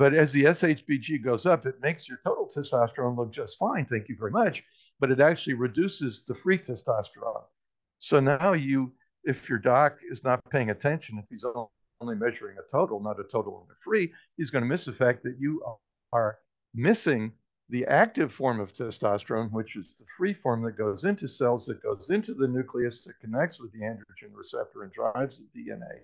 But as the SHBG goes up, it makes your total testosterone look just fine. Thank you very much. But it actually reduces the free testosterone. So now you, if your doc is not paying attention, if he's only measuring a total, not a total and a free, he's going to miss the fact that you are missing the active form of testosterone, which is the free form that goes into cells, that goes into the nucleus, that connects with the androgen receptor and drives the DNA.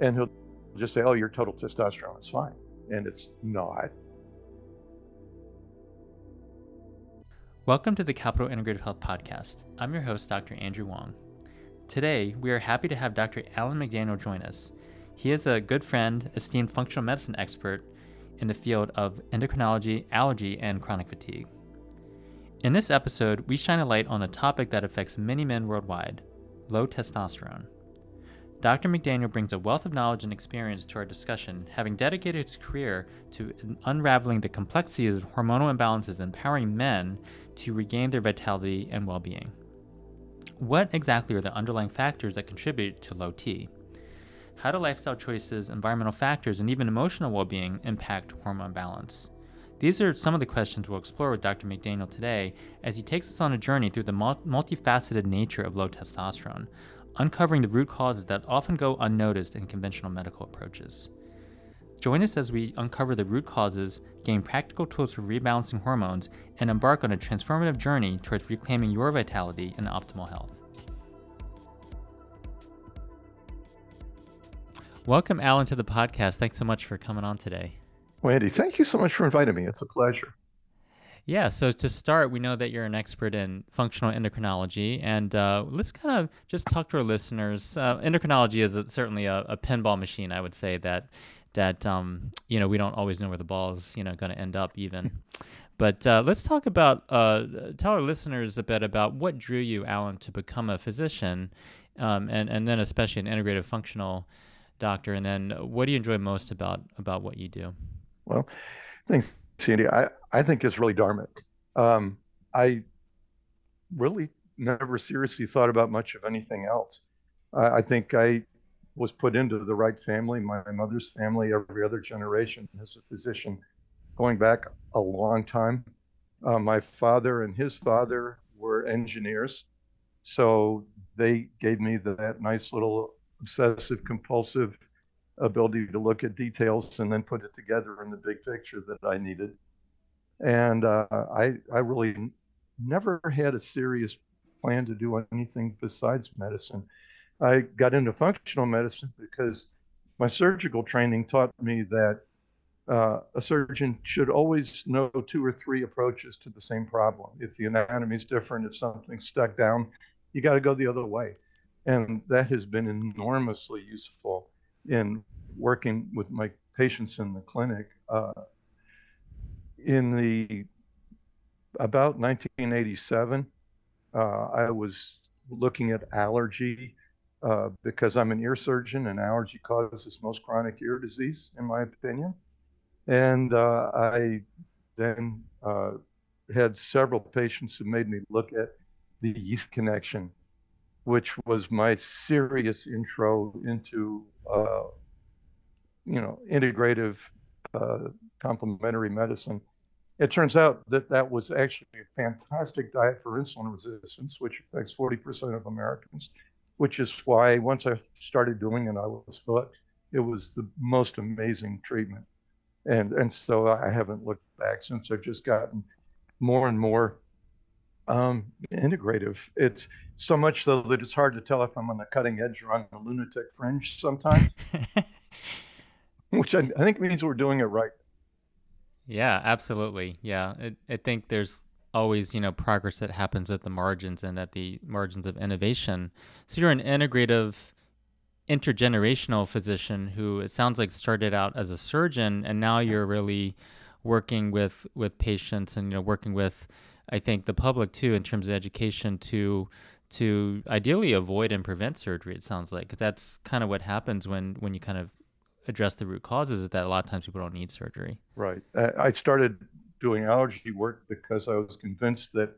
And he'll just say, oh, your total testosterone is fine. And it's not. Welcome to the Capital Integrative Health Podcast. I'm your host, Dr. Andrew Wong. Today, we are happy to have Dr. Alan McDaniel join us. He is a good friend, esteemed functional medicine expert, in the field of endocrinology, allergy, and chronic fatigue. In this episode, we shine a light on a topic that affects many men worldwide low testosterone. Dr. McDaniel brings a wealth of knowledge and experience to our discussion, having dedicated his career to unraveling the complexities of hormonal imbalances empowering men to regain their vitality and well being. What exactly are the underlying factors that contribute to low T? How do lifestyle choices, environmental factors, and even emotional well being impact hormone balance? These are some of the questions we'll explore with Dr. McDaniel today as he takes us on a journey through the multifaceted nature of low testosterone, uncovering the root causes that often go unnoticed in conventional medical approaches. Join us as we uncover the root causes, gain practical tools for rebalancing hormones, and embark on a transformative journey towards reclaiming your vitality and optimal health. Welcome, Alan, to the podcast. Thanks so much for coming on today. Wendy, thank you so much for inviting me. It's a pleasure. Yeah, so to start, we know that you're an expert in functional endocrinology, and uh, let's kind of just talk to our listeners. Uh, endocrinology is a, certainly a, a, pinball machine, I would say that that um, you know we don't always know where the ball is you know going to end up even. but uh, let's talk about uh, tell our listeners a bit about what drew you, Alan, to become a physician, um, and and then especially an integrative functional doctor, and then what do you enjoy most about about what you do? Well, thanks, Sandy. I I think it's really dharmic. Um, I really never seriously thought about much of anything else. I think I was put into the right family, my mother's family, every other generation as a physician, going back a long time. Uh, my father and his father were engineers, so they gave me that nice little obsessive compulsive ability to look at details and then put it together in the big picture that I needed. And uh, I, I really never had a serious plan to do anything besides medicine. I got into functional medicine because my surgical training taught me that uh, a surgeon should always know two or three approaches to the same problem. If the anatomy is different, if something's stuck down, you got to go the other way. And that has been enormously useful in working with my patients in the clinic. Uh, in the about 1987, uh, I was looking at allergy uh, because I'm an ear surgeon and allergy causes most chronic ear disease, in my opinion. And uh, I then uh, had several patients who made me look at the yeast connection which was my serious intro into, uh, you know, integrative uh, complementary medicine. It turns out that that was actually a fantastic diet for insulin resistance, which affects 40% of Americans, which is why once I started doing it, I was hooked. It was the most amazing treatment. And, and so I haven't looked back since I've just gotten more and more um, integrative. It's so much so that it's hard to tell if I'm on the cutting edge or on the lunatic fringe sometimes, which I, I, think means we're doing it right. Yeah, absolutely. Yeah, I, I think there's always you know progress that happens at the margins and at the margins of innovation. So you're an integrative intergenerational physician who it sounds like started out as a surgeon and now you're really working with with patients and you know working with I think the public too in terms of education to to ideally avoid and prevent surgery. It sounds like because that's kind of what happens when when you kind of address the root causes. Is that a lot of times people don't need surgery. Right. I started doing allergy work because I was convinced that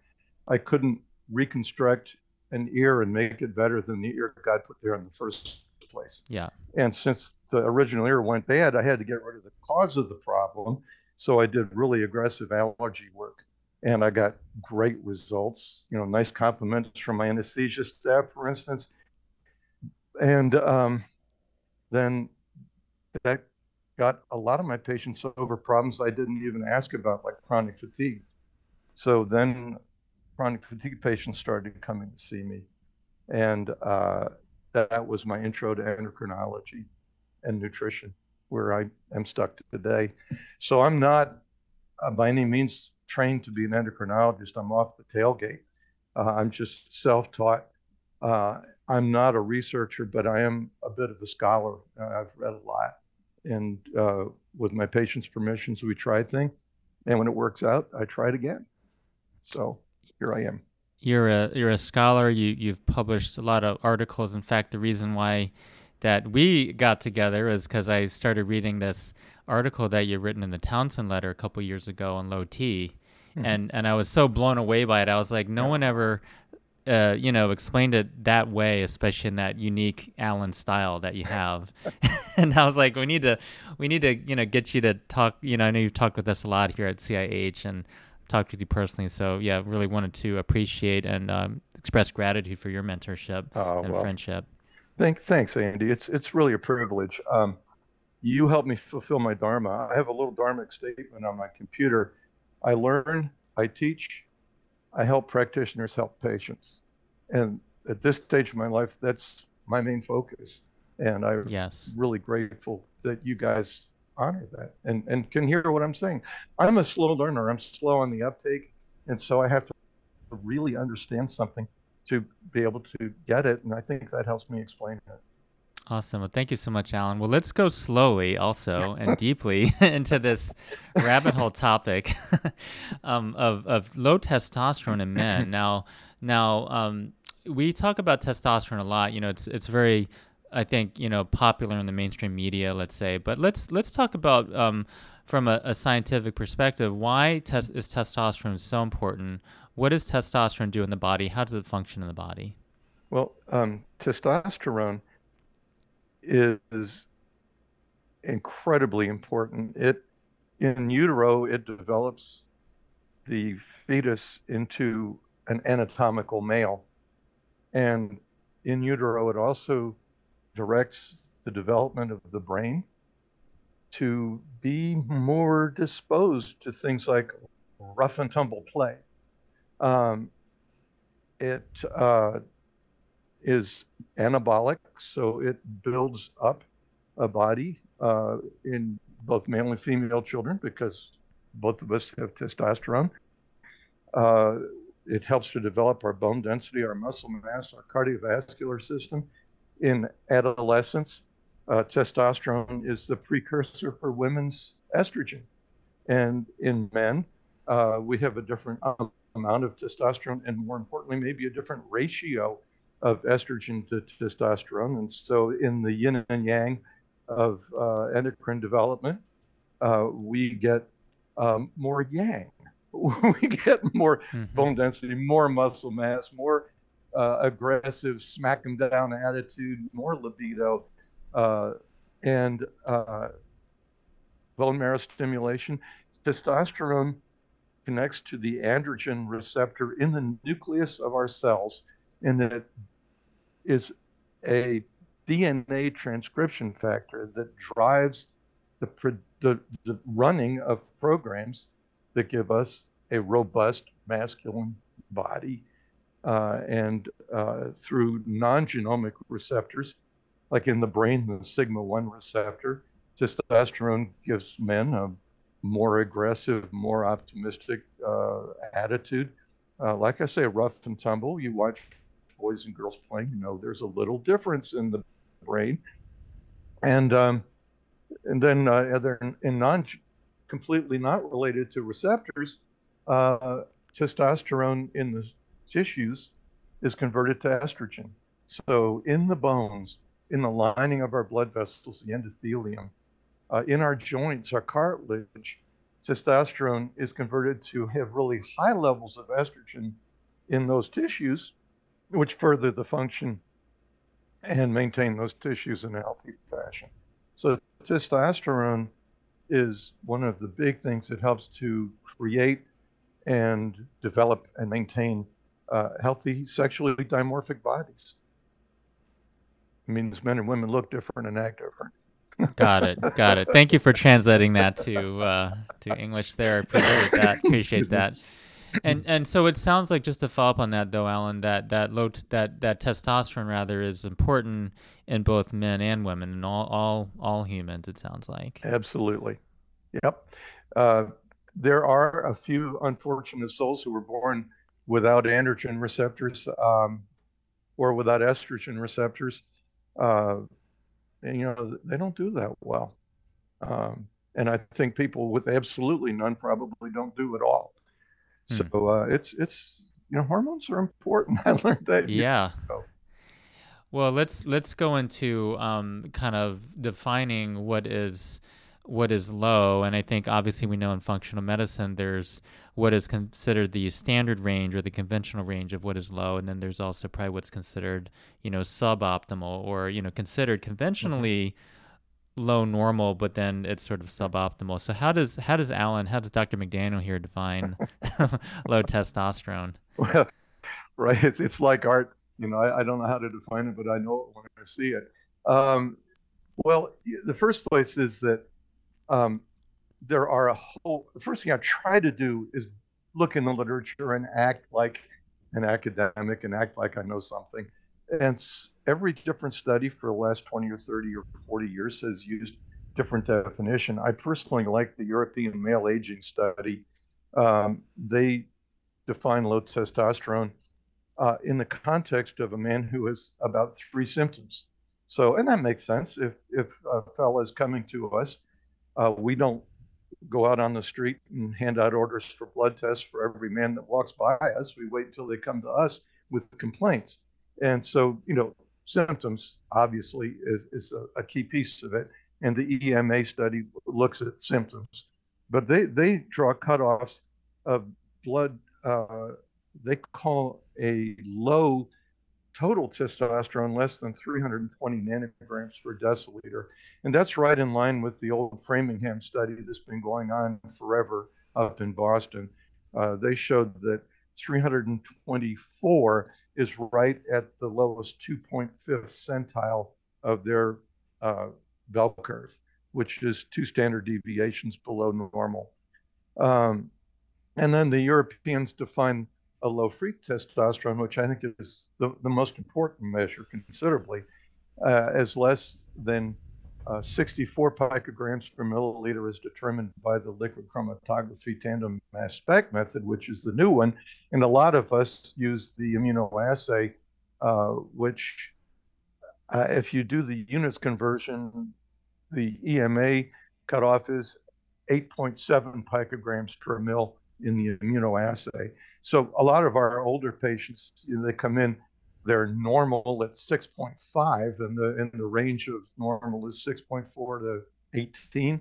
I couldn't reconstruct an ear and make it better than the ear God put there in the first place. Yeah. And since the original ear went bad, I had to get rid of the cause of the problem problem. So I did really aggressive allergy work and I got great results, you know, nice compliments from my anesthesia staff, for instance. And um, then that got a lot of my patients over problems I didn't even ask about, like chronic fatigue. So then chronic fatigue patients started coming to see me. And uh, that was my intro to endocrinology and nutrition, where I am stuck today. So I'm not uh, by any means trained to be an endocrinologist. I'm off the tailgate. Uh, I'm just self taught. Uh, I'm not a researcher, but I am a bit of a scholar. Uh, I've read a lot. And uh, with my patients' permissions, we try things. And when it works out, I try it again. So here I am. You're a you're a scholar. You you've published a lot of articles. In fact, the reason why that we got together is because I started reading this article that you'd written in the Townsend letter a couple years ago on low T, mm-hmm. and and I was so blown away by it. I was like, no yeah. one ever uh, you know, explained it that way, especially in that unique Alan style that you have. and I was like, we need to, we need to, you know, get you to talk. You know, I know you've talked with us a lot here at CIH and talked with you personally. So yeah, really wanted to appreciate and um, express gratitude for your mentorship oh, and well, friendship. Thank, thanks, Andy. It's it's really a privilege. Um, you help me fulfill my dharma. I have a little dharmic statement on my computer. I learn, I teach, I help practitioners help patients. And at this stage of my life, that's my main focus. And I'm yes. really grateful that you guys honor that and, and can hear what I'm saying. I'm a slow learner. I'm slow on the uptake. And so I have to really understand something to be able to get it. And I think that helps me explain it. Awesome. Well, thank you so much, Alan. Well, let's go slowly also and deeply into this rabbit hole topic um, of, of low testosterone in men. Now, now um, we talk about testosterone a lot. You know, it's it's very, I think, you know, popular in the mainstream media. Let's say, but let's let's talk about um, from a, a, scientific perspective. Why tes- is testosterone so important? What does testosterone do in the body? How does it function in the body? Well, um, testosterone is incredibly important. It in utero it develops the fetus into an anatomical male. And in utero it also directs the development of the brain to be more disposed to things like rough and tumble play. Um, it uh, is anabolic, so it builds up a body uh, in both male and female children because both of us have testosterone. Uh, it helps to develop our bone density, our muscle mass, our cardiovascular system. In adolescence, uh, testosterone is the precursor for women's estrogen. And in men, uh, we have a different amount of testosterone and, more importantly, maybe a different ratio of estrogen to testosterone. And so, in the yin and yang of uh, endocrine development, uh, we get um, more yang. we get more mm-hmm. bone density, more muscle mass, more uh, aggressive, smack them down attitude, more libido, uh, and uh, bone marrow stimulation. Testosterone connects to the androgen receptor in the nucleus of our cells, and it is a DNA transcription factor that drives the, the, the running of programs that give us a robust masculine body. Uh, and uh, through non genomic receptors, like in the brain, the sigma 1 receptor, testosterone gives men a more aggressive, more optimistic uh, attitude. Uh, like I say, rough and tumble. You watch boys and girls playing, you know, there's a little difference in the brain. And um, and then uh, in non completely not related to receptors, uh, testosterone in the tissues is converted to estrogen. So in the bones, in the lining of our blood vessels, the endothelium, uh, in our joints, our cartilage, testosterone is converted to have really high levels of estrogen in those tissues which further the function and maintain those tissues in a healthy fashion. So testosterone is one of the big things that helps to create and develop and maintain uh, healthy sexually dimorphic bodies. It means men and women look different and act different. got it, got it. Thank you for translating that to uh, to English. There, appreciate that. Appreciate that. And and so it sounds like just to follow up on that though, Alan, that that low t- that that testosterone rather is important in both men and women and all all all humans. It sounds like absolutely. Yep. Uh, there are a few unfortunate souls who were born without androgen receptors um, or without estrogen receptors. Uh, and, you know, they don't do that well. Um, and I think people with absolutely none probably don't do at all. Hmm. So uh, it's it's you know hormones are important. I learned that. Yeah. Well, let's let's go into um, kind of defining what is what is low. And I think obviously we know in functional medicine there's what is considered the standard range or the conventional range of what is low, and then there's also probably what's considered you know suboptimal or you know considered conventionally. Mm-hmm. Low normal but then it's sort of suboptimal so how does how does alan how does dr mcdaniel here define low testosterone well right it's, it's like art you know I, I, don't know how to define it but i know it when i see it um, well the first place is that um, there are a whole. The first thing I try to do is look in the literature and act like an academic and act like I know something. And every different study for the last 20 or 30 or 40 years has used different definition. I personally like the European male aging study. Um, they define low testosterone uh, in the context of a man who has about three symptoms. So, and that makes sense. If if a fellow is coming to us uh, we don't go out on the street and hand out orders for blood tests for every man that walks by us. We wait until they come to us with complaints. And so, you know, symptoms obviously is, is a, a key piece of it. And the EMA study looks at symptoms, but they, they draw cutoffs of blood, uh, they call a low total testosterone less than 320 nanograms per deciliter. And that's right in line with the old Framingham study that's been going on forever up in Boston. Uh, they showed that 324 is right at the lowest 2.5 centile of their uh, bell curve, which is two standard deviations below normal. Um, and then the Europeans define a low free testosterone, which I think is the, the most important measure considerably, uh, as less than uh, 64 picograms per milliliter is determined by the liquid chromatography tandem mass spec method, which is the new one. And a lot of us use the immunoassay, uh, which, uh, if you do the units conversion, the EMA cutoff is 8.7 picograms per mil in the immunoassay. So a lot of our older patients, you know, they come in, they're normal at 6.5, and the and the range of normal is 6.4 to 18.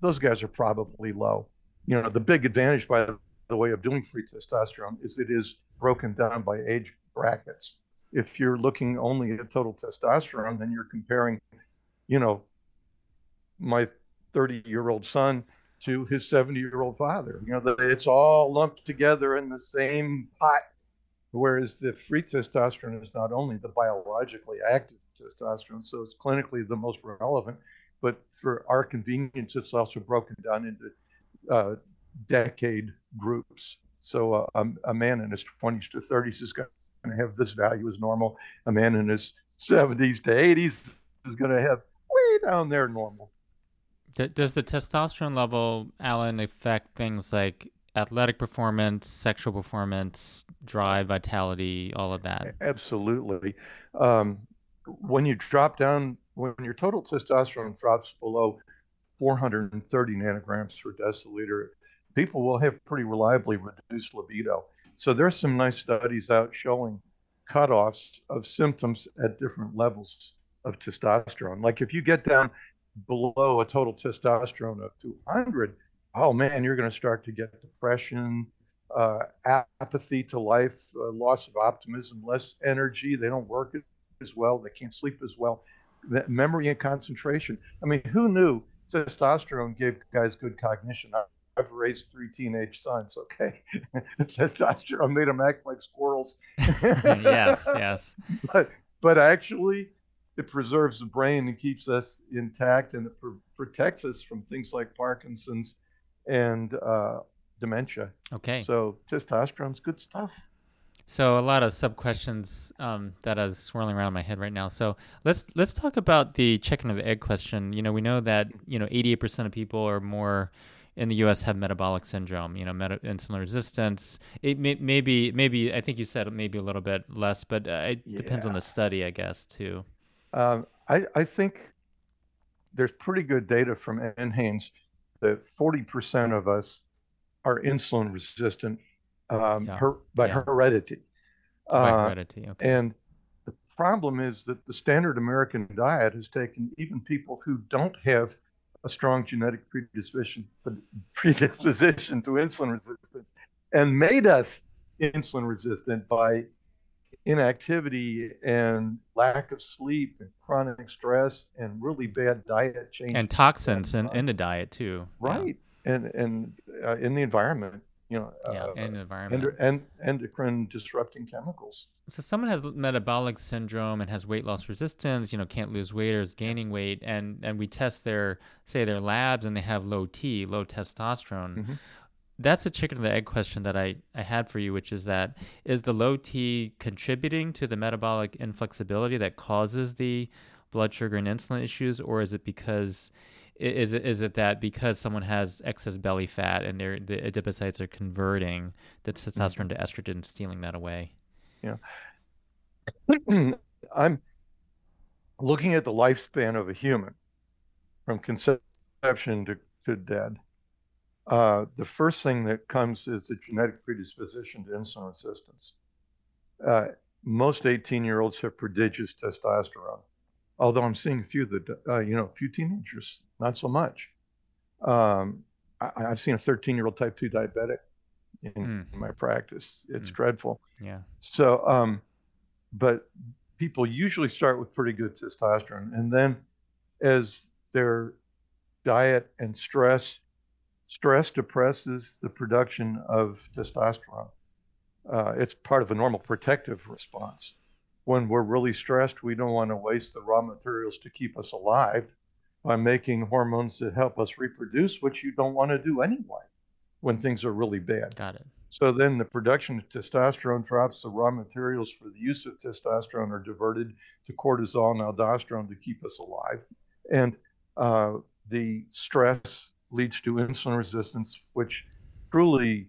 Those guys are probably low. You know, the big advantage, by the way, of doing free testosterone is it is broken down by age brackets. If you're looking only at total testosterone, then you're comparing, you know, my 30 year old son to his 70 year old father. You know, it's all lumped together in the same pot. Whereas the free testosterone is not only the biologically active testosterone, so it's clinically the most relevant, but for our convenience, it's also broken down into uh, decade groups. So uh, a, man in his 20s to 30s is going to have this value as normal. A man in his 70s to 80s is going to have way down there normal. Does the testosterone level, Alan, affect things like athletic performance, sexual performance, drive, vitality, all of that? Absolutely. Um, when you drop down, when your total testosterone drops below 430 nanograms per deciliter, people will have pretty reliably reduced libido. So there's some nice studies out showing cutoffs of symptoms at different levels of testosterone. Like if you get down below a total testosterone of 200, oh man, you're going to start to get depression, uh, apathy to life, uh, loss of optimism, less energy. They don't work as well. They can't sleep as well. That memory and concentration. I mean, who knew testosterone gave guys good cognition. I've raised three teenage sons. Okay, testosterone made them act like squirrels. yes, yes. But but actually, it preserves the brain and keeps us intact, and it pr- protects us from things like Parkinson's and uh, dementia. Okay. So testosterone's good stuff. So a lot of sub questions um, that is swirling around in my head right now. So let's let's talk about the chicken or the egg question. You know, we know that you know 88% of people or more in the U.S. have metabolic syndrome. You know, meta- insulin resistance. It may, maybe maybe I think you said maybe a little bit less, but uh, it yeah. depends on the study, I guess, too. Um, I I think there's pretty good data from NHANES that 40% of us are insulin resistant um, yeah. her, by yeah. heredity. By uh, heredity, okay. And the problem is that the standard American diet has taken even people who don't have a strong genetic predisposition, predisposition to insulin resistance and made us insulin resistant by inactivity and lack of sleep and chronic stress and really bad diet changes and toxins in, in the diet too right yeah. and and uh, in the environment you know, yeah, uh, and environment and, and endocrine disrupting chemicals. So someone has metabolic syndrome and has weight loss resistance, you know, can't lose weight or is gaining weight, and and we test their say their labs and they have low T, low testosterone. Mm-hmm. That's a chicken and the egg question that I, I had for you, which is that is the low T contributing to the metabolic inflexibility that causes the blood sugar and insulin issues, or is it because is it is it that because someone has excess belly fat and their the adipocytes are converting the mm-hmm. testosterone to estrogen, stealing that away? Yeah, I'm looking at the lifespan of a human from conception to, to death. Uh, the first thing that comes is the genetic predisposition to insulin resistance. Uh, most 18 year olds have prodigious testosterone although I'm seeing a few that, uh, you know, a few teenagers, not so much. Um, I, have seen a 13 year old type 2 diabetic in, mm. in my practice. It's mm. dreadful. Yeah. So, um, but people usually start with pretty good testosterone. And then as their diet and stress, stress depresses the production of testosterone. Uh, it's part of a normal protective response when we're really stressed, we don't want to waste the raw materials to keep us alive by making hormones that help us reproduce, which you don't want to do anyway when things are really bad. Got it. So then the production of testosterone drops, the raw materials for the use of testosterone are diverted to cortisol and aldosterone to keep us alive. And uh, the stress leads to insulin resistance, which truly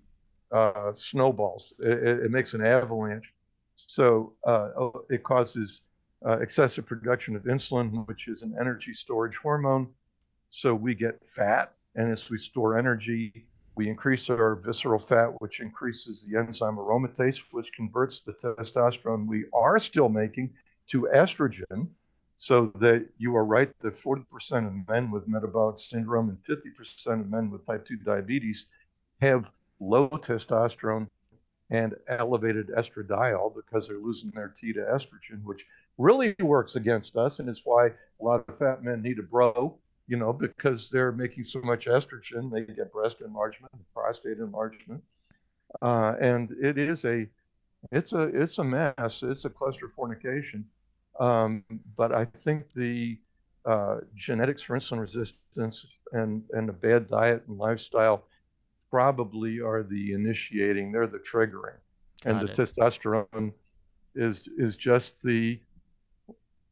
uh, snowballs. It, it, makes an avalanche so uh, oh, it causes uh, excessive production of insulin, which is an energy storage hormone. So we get fat, and as we store energy, we increase our visceral fat, which increases the enzyme aromatase, which converts the testosterone we are still making to estrogen. So that you are right that 40% of men with metabolic syndrome and 50% of men with type 2 diabetes have low testosterone and elevated estradiol because they're losing their T to estrogen, which really works against us. And it's why a lot of fat men need a bro, you know, because they're making so much estrogen, they get breast enlargement, prostate enlargement. Uh, and it is a, it's a, it's a mess. It's a cluster fornication. Um, but I think the uh, genetics for insulin resistance and, and a bad diet and lifestyle probably are the initiating, they're the triggering. Got and it. the testosterone is is just the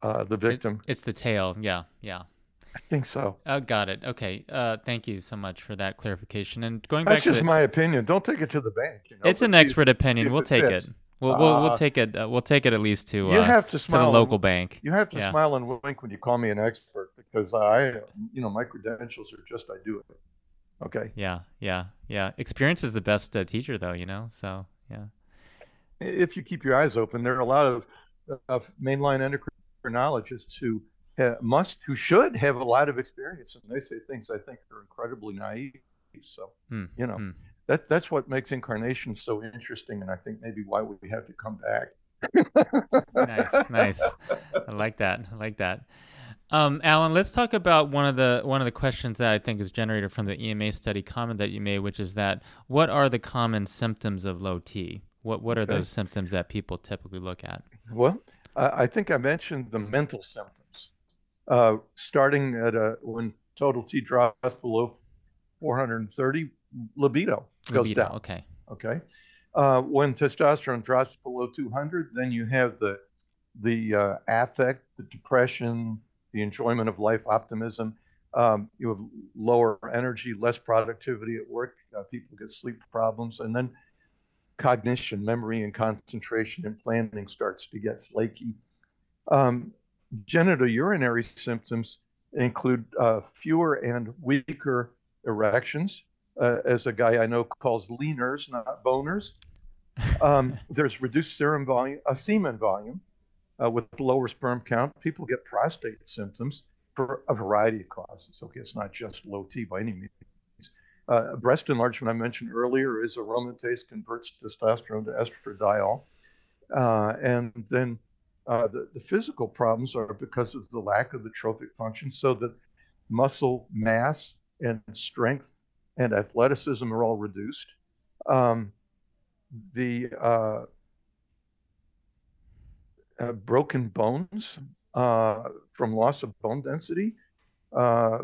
uh, the victim. It, it's the tail. Yeah, yeah. I think so. Uh, got it. Okay. Uh, thank you so much for that clarification. And going That's back, just to my opinion. Don't take it to the bank. You know, it's an expert opinion. We'll take fits. it. We'll, we'll, we'll uh, take it. Uh, we'll take it at least to you have to, smile to the local bank. You have to yeah. smile and wink when you call me an expert because I, you know, my credentials are just I do it. Okay. Yeah, yeah, yeah. Experience is the best uh, teacher, though. You know, so yeah. If you keep your eyes open, there are a lot of, of mainline endocrinologists who uh, must, who should have a lot of experience, and they say things I think are incredibly naive. So mm, you know, mm. That that's what makes incarnation so interesting, and I think maybe why we have to come back. nice, nice. I like that. I like that. Um, Alan, let's talk about one of the one of the questions that I think is generated from the EMA study comment that you made, which is that what are the common symptoms of low T? What what are okay. those symptoms that people typically look at? Well, I think I mentioned the mental symptoms, uh, starting at a, when total T drops below 430, libido goes libido, down. Okay. Okay. Uh, when testosterone drops below 200, then you have the the uh, affect, the depression, the enjoyment of life, optimism. Um, you have lower energy, less productivity at work. Uh, people get sleep problems, and then cognition, memory, and concentration and planning starts to get flaky. Um, genitourinary symptoms include uh, fewer and weaker erections, uh, as a guy I know calls leaners, not boners. Um, there's reduced serum volume, uh, semen volume uh, with lower sperm count. People get prostate symptoms for a variety of causes. Okay, it's not just low T by any means. Uh, breast enlargement I mentioned earlier is aromatase converts testosterone to estradiol. Uh, and then uh, the, the physical problems are because of the lack of the trophic function, so that muscle mass and strength and athleticism are all reduced. Um, the uh, uh, broken bones uh, from loss of bone density, uh,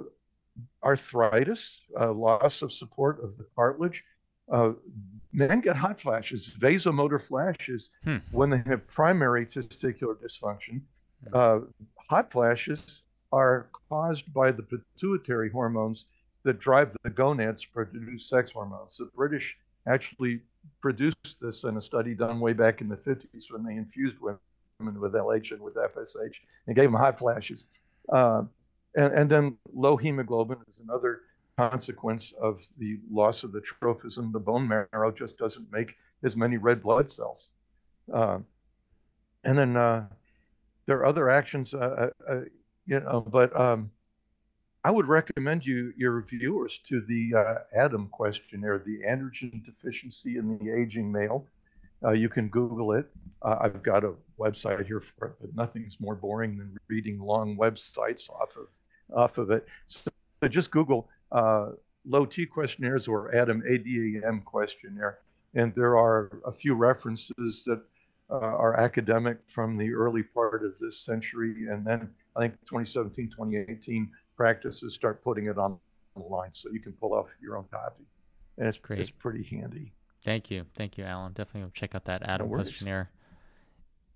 arthritis, uh, loss of support of the cartilage. Uh, men get hot flashes, vasomotor flashes, hmm. when they have primary testicular dysfunction. Hmm. hot flashes are caused by the pituitary hormones that drive the gonads to produce sex hormones. The British actually produced this in a study done way back in the 50s when they infused women with LH and with FSH and gave them hot flashes. Uh, and, and, then low hemoglobin is another consequence of the loss of the trophism. The bone marrow just doesn't make as many red blood cells. Uh, and then uh, there are other actions, uh, uh, uh, you know, but um, I would recommend you your viewers to the uh, ADAM questionnaire, the androgen deficiency in the aging male. Uh, you can Google it. Uh, I've got a website here for it, but nothing's more boring than reading long websites off of off of it. So, so just Google uh, low T questionnaires or ADAM ADAM questionnaire, and there are a few references that uh, are academic from the early part of this century, and then I think 2017, 2018 practices, start putting it on the line so you can pull off your own copy. And it's, Great. it's pretty handy. Thank you. Thank you, Alan. Definitely check out that ADAM no questionnaire.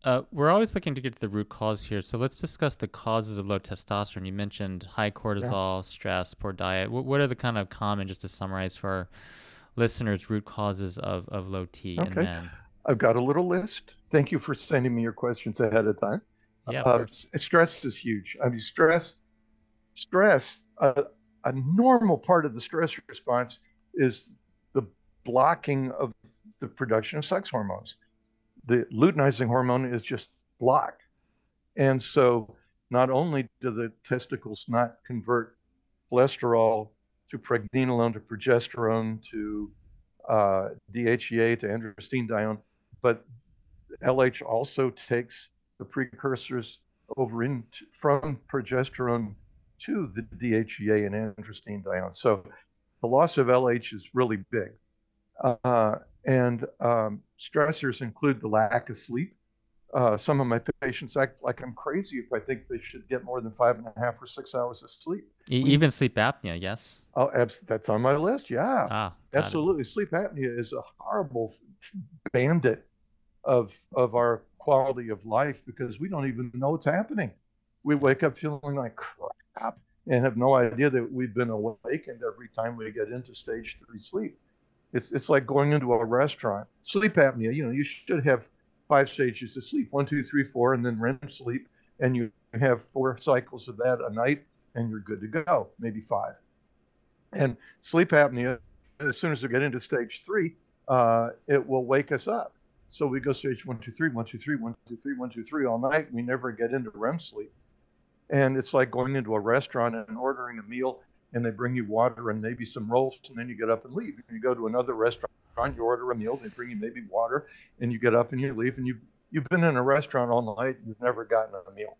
Uh, we're always looking to get to the root cause here. So let's discuss the causes of low testosterone. You mentioned high cortisol, yeah. stress, poor diet. What, what, are the kind of common, just to summarize for our listeners, root causes of, of low T okay. in men? I've got a little list. Thank you for sending me your questions ahead of time. Yeah, uh, stress is huge. I mean, stress stress, uh, a normal part of the stress response is the blocking of the production of sex hormones. The luteinizing hormone is just blocked. And so not only do the testicles not convert cholesterol to pregnenolone to progesterone to uh, DHEA to androstenedione, but LH also takes the precursors over in from progesterone to the DHEA and androstenedione. So the loss of LH is really big. Uh, and um, stressors include the lack of sleep. Uh, some of my patients act like I'm crazy if I think they should get more than five and a half or six hours of sleep. Even sleep apnea, yes. Oh, abs- that's on my list. Yeah, ah, absolutely. It. Sleep apnea is a horrible bandit of of our quality of life because we don't even know what's happening. We wake up feeling like crap and have no idea that we've been awakened every time we get into stage three sleep. It's, it's like going into a restaurant. Sleep apnea, you know, you should have five stages of sleep one, two, three, four, and then REM sleep. And you have four cycles of that a night, and you're good to go, maybe five. And sleep apnea, as soon as we get into stage three, uh, it will wake us up. So we go stage one, two, three, one, two, three, one, two, three, one, two, three all night. We never get into REM sleep. And it's like going into a restaurant and ordering a meal, and they bring you water and maybe some rolls, and then you get up and leave. And you go to another restaurant, you order a meal, they bring you maybe water, and you get up and you leave, and you you've been in a restaurant all night, you've never gotten a meal.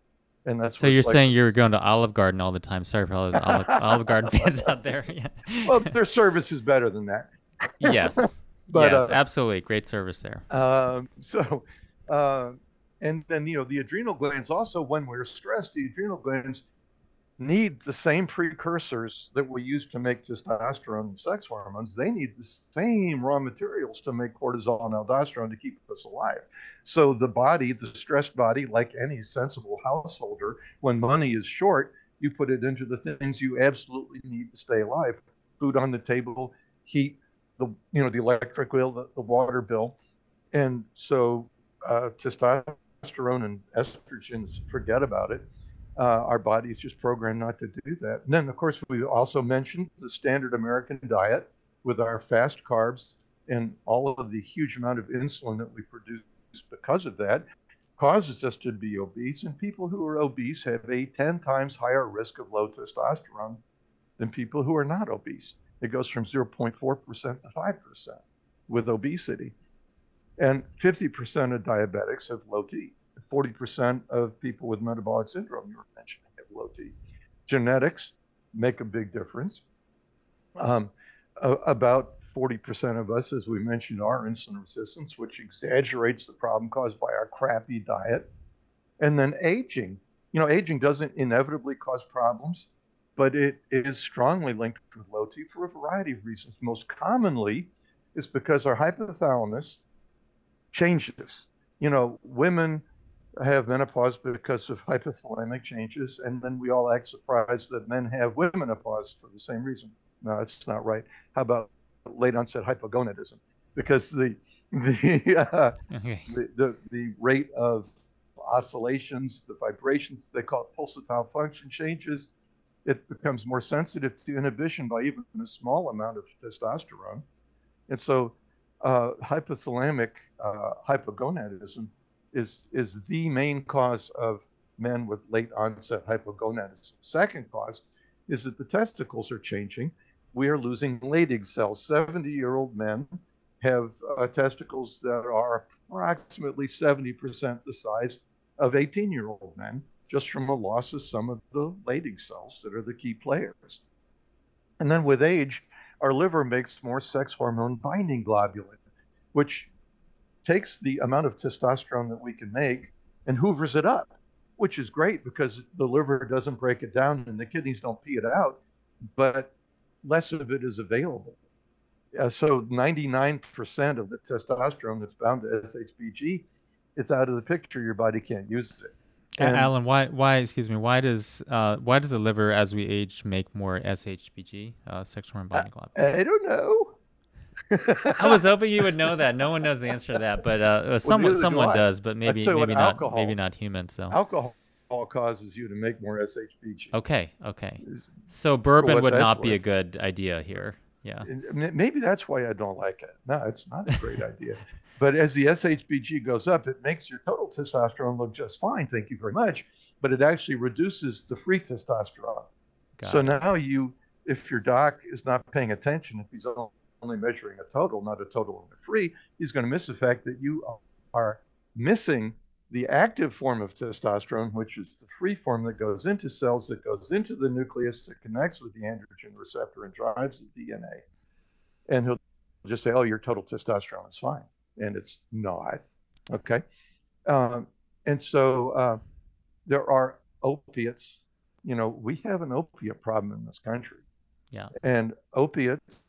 and that's so you're saying you're going to Olive Garden all the time. Sorry for all the Olive, Olive Garden fans out there. Yeah. well, their service is better than that. yes, but, yes, uh, absolutely, great service there. Um, so, uh, and then you know the adrenal glands also, when we're stressed, the adrenal glands need the same precursors that we use to make testosterone and sex hormones. They need the same raw materials to make cortisol and aldosterone to keep us alive. So the body, the stressed body, like any sensible householder, when money is short, you put it into the things you absolutely need to stay alive: food on the table, heat, the you know the electric bill, the, the water bill, and so uh, testosterone and estrogens, forget about it uh, our body is just programmed not to do that. And then, of course, we also mentioned the standard American diet with our fast carbs and all of the huge amount of insulin that we produce because of that causes us to be obese. And people who are obese have a 10 times higher risk of low testosterone than people who are not obese. It goes from 0.4% to 5% with obesity. And 50% of diabetics have low T. 40% of people with metabolic syndrome you were mentioning have low T. Genetics make a big difference. Um, about 40% of us, as we mentioned, are insulin resistance, which exaggerates the problem caused by our crappy diet. And then aging. You know, aging doesn't inevitably cause problems, but it is strongly linked with low T for a variety of reasons. Most commonly is because our hypothalamus changes. You know, women have menopause because of hypothalamic changes, and then we all act surprised that men have menopause for the same reason. No, that's not right. How about late onset hypogonadism? Because the the, uh, okay. the, the the rate of oscillations, the vibrations, they call it pulsatile function changes. It becomes more sensitive to inhibition by even a small amount of testosterone, and so uh, hypothalamic uh, hypogonadism is, is the main cause of men with late onset hypogonadism. Second cause is that the testicles are changing. We are losing Leydig cells. 70 year old men have uh, testicles that are approximately 70% the size of 18 year old men, just from the loss of some of the Leydig cells that are the key players. And then with age, our liver makes more sex hormone binding globulin, which takes the amount of testosterone that we can make and hoovers it up, which is great because the liver doesn't break it down and the kidneys don't pee it out, but less of it is available. Uh, so 99% of the testosterone that's bound to SHBG, it's out of the picture. Your body can't use it. And Alan, why, why, excuse me, why does, uh, why does the liver, as we age, make more SHBG, uh, sex hormone binding globulin? I don't know. I was hoping you would know that. No one knows the answer to that, but uh, someone well, someone do does, but maybe maybe not alcohol, maybe not human. So alcohol causes you to make more SHBG. Okay, okay. So bourbon would not be a good idea here. Yeah. Maybe that's why I don't like it. No, it's not a great idea. But as the SHBG goes up, it makes your total testosterone look just fine. Thank you very much. But it actually reduces the free testosterone. Got so it. now you, if your doc is not paying attention, if he's only measuring a total, not a total and a free, he's going to miss the fact that you are missing the active form of testosterone, which is the free form that goes into cells, that goes into the nucleus, that connects with the androgen receptor and drives the DNA. And he'll just say, oh, your total testosterone is fine. And it's not. Okay. Um, and so uh, there are opiates. You know, we have an opiate problem in this country. Yeah. And opiates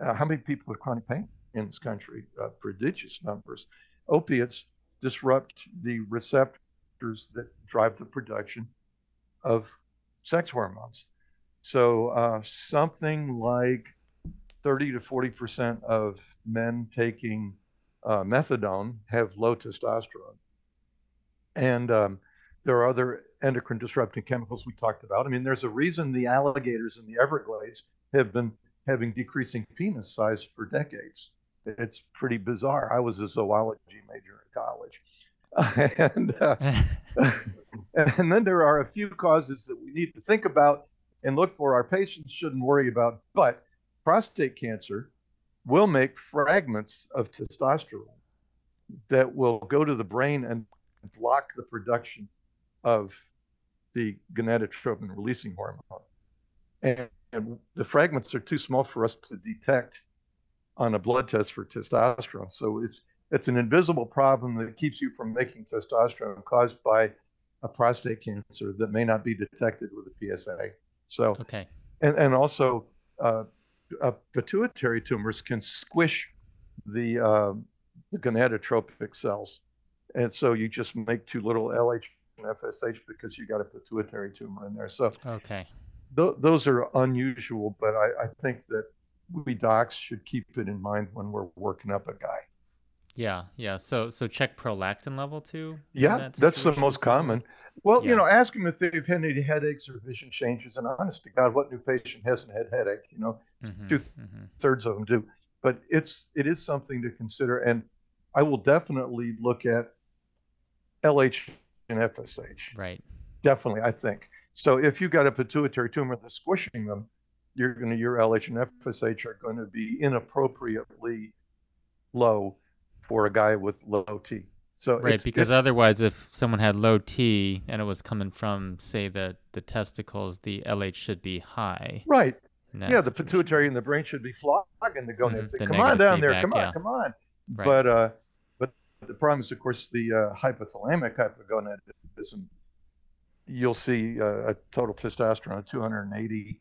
uh, how many people with chronic pain in this country? Uh, prodigious numbers. Opiates disrupt the receptors that drive the production of sex hormones. So uh, something like 30 to 40 percent of men taking uh, methadone have low testosterone, and um, there are other endocrine disrupting chemicals we talked about. I mean, there's a reason the alligators in the Everglades have been having decreasing penis size for decades. It's pretty bizarre. I was a zoology major in college. and, uh, and then there are a few causes that we need to think about and look for. Our patients shouldn't worry about, but prostate cancer will make fragments of testosterone that will go to the brain and block the production of the gonadotropin releasing hormone. And, and, the fragments are too small for us to detect on a blood test for testosterone. So it's it's an invisible problem that keeps you from making testosterone caused by a prostate cancer that may not be detected with a PSA. So okay, and and also uh, uh, pituitary tumors can squish the uh, the gonadotropic cells, and so you just make too little LH and FSH because you got a pituitary tumor in there. So okay, th- those are unusual, but I, I think that we docs should keep it in mind when we're working up a guy. Yeah, yeah. So so check prolactin level too. Yeah, that that's the most common. Well, yeah. you know, ask them if they've had any headaches or vision changes. And honest to God, what new patient hasn't had headache? You know, mm-hmm, 2 mm-hmm. thirds of them do. But it's it is something to consider, and I will definitely look at LH and FSH. Right. Definitely, I think. So if you've got a pituitary tumor that's squishing them, you're going to your LH and FSH are going to be inappropriately low for a guy with low T. So right, because otherwise, if someone had low T and it was coming from, say, the the testicles, the LH should be high. Right. Yeah, the pituitary and the brain should be flogging the gonads. Mm-hmm. Come on down feedback, there. Come on, yeah. come on. Right. But uh, but the problem is, of course, the uh, hypothalamic hypogonadism. You'll see uh, a total testosterone of 280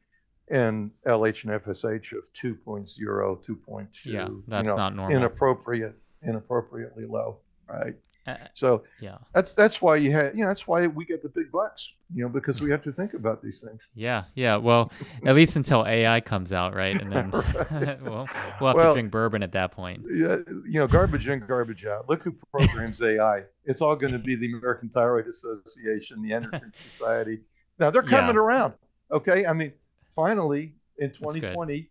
and LH and FSH of 2.0, 2.2. Yeah, that's you know, not normal. Inappropriate inappropriately low, right? Uh, so yeah, that's that's why you have you know that's why we get the big bucks, you know, because we have to think about these things. Yeah, yeah. Well, at least until AI comes out, right? And then right. well, we'll have well, to drink bourbon at that point. Yeah, you know, garbage in, garbage out. Look who programs AI. It's all going to be the American Thyroid Association, the Endocrine Society. Now they're coming yeah. around. Okay, I mean, finally in 2020,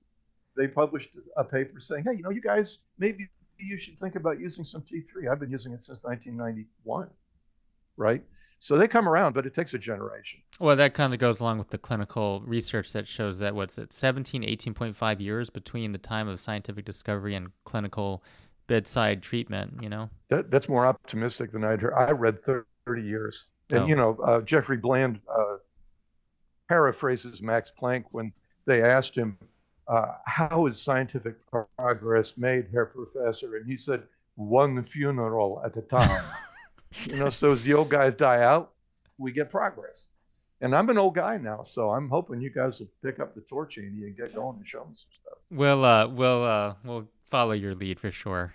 they published a paper saying, hey, you know, you guys maybe you should think about using some T3. I've been using it since 1991, right? So they come around, but it takes a generation. Well, that kind of goes along with the clinical research that shows that what's it, 17, 18.5 years between the time of scientific discovery and clinical bedside treatment, you know? That, that's more optimistic than I'd heard. I read 30 years. And, oh. you know, uh, Jeffrey Bland uh, paraphrases Max Planck when they asked him, uh, how is scientific progress made, Herr Professor? And he said, one funeral at a time. you know, so as the old guys die out, we get progress. And I'm an old guy now, so I'm hoping you guys will pick up the torch, Andy, and get going and show me some stuff. We'll uh, we'll uh, we'll follow your lead for sure.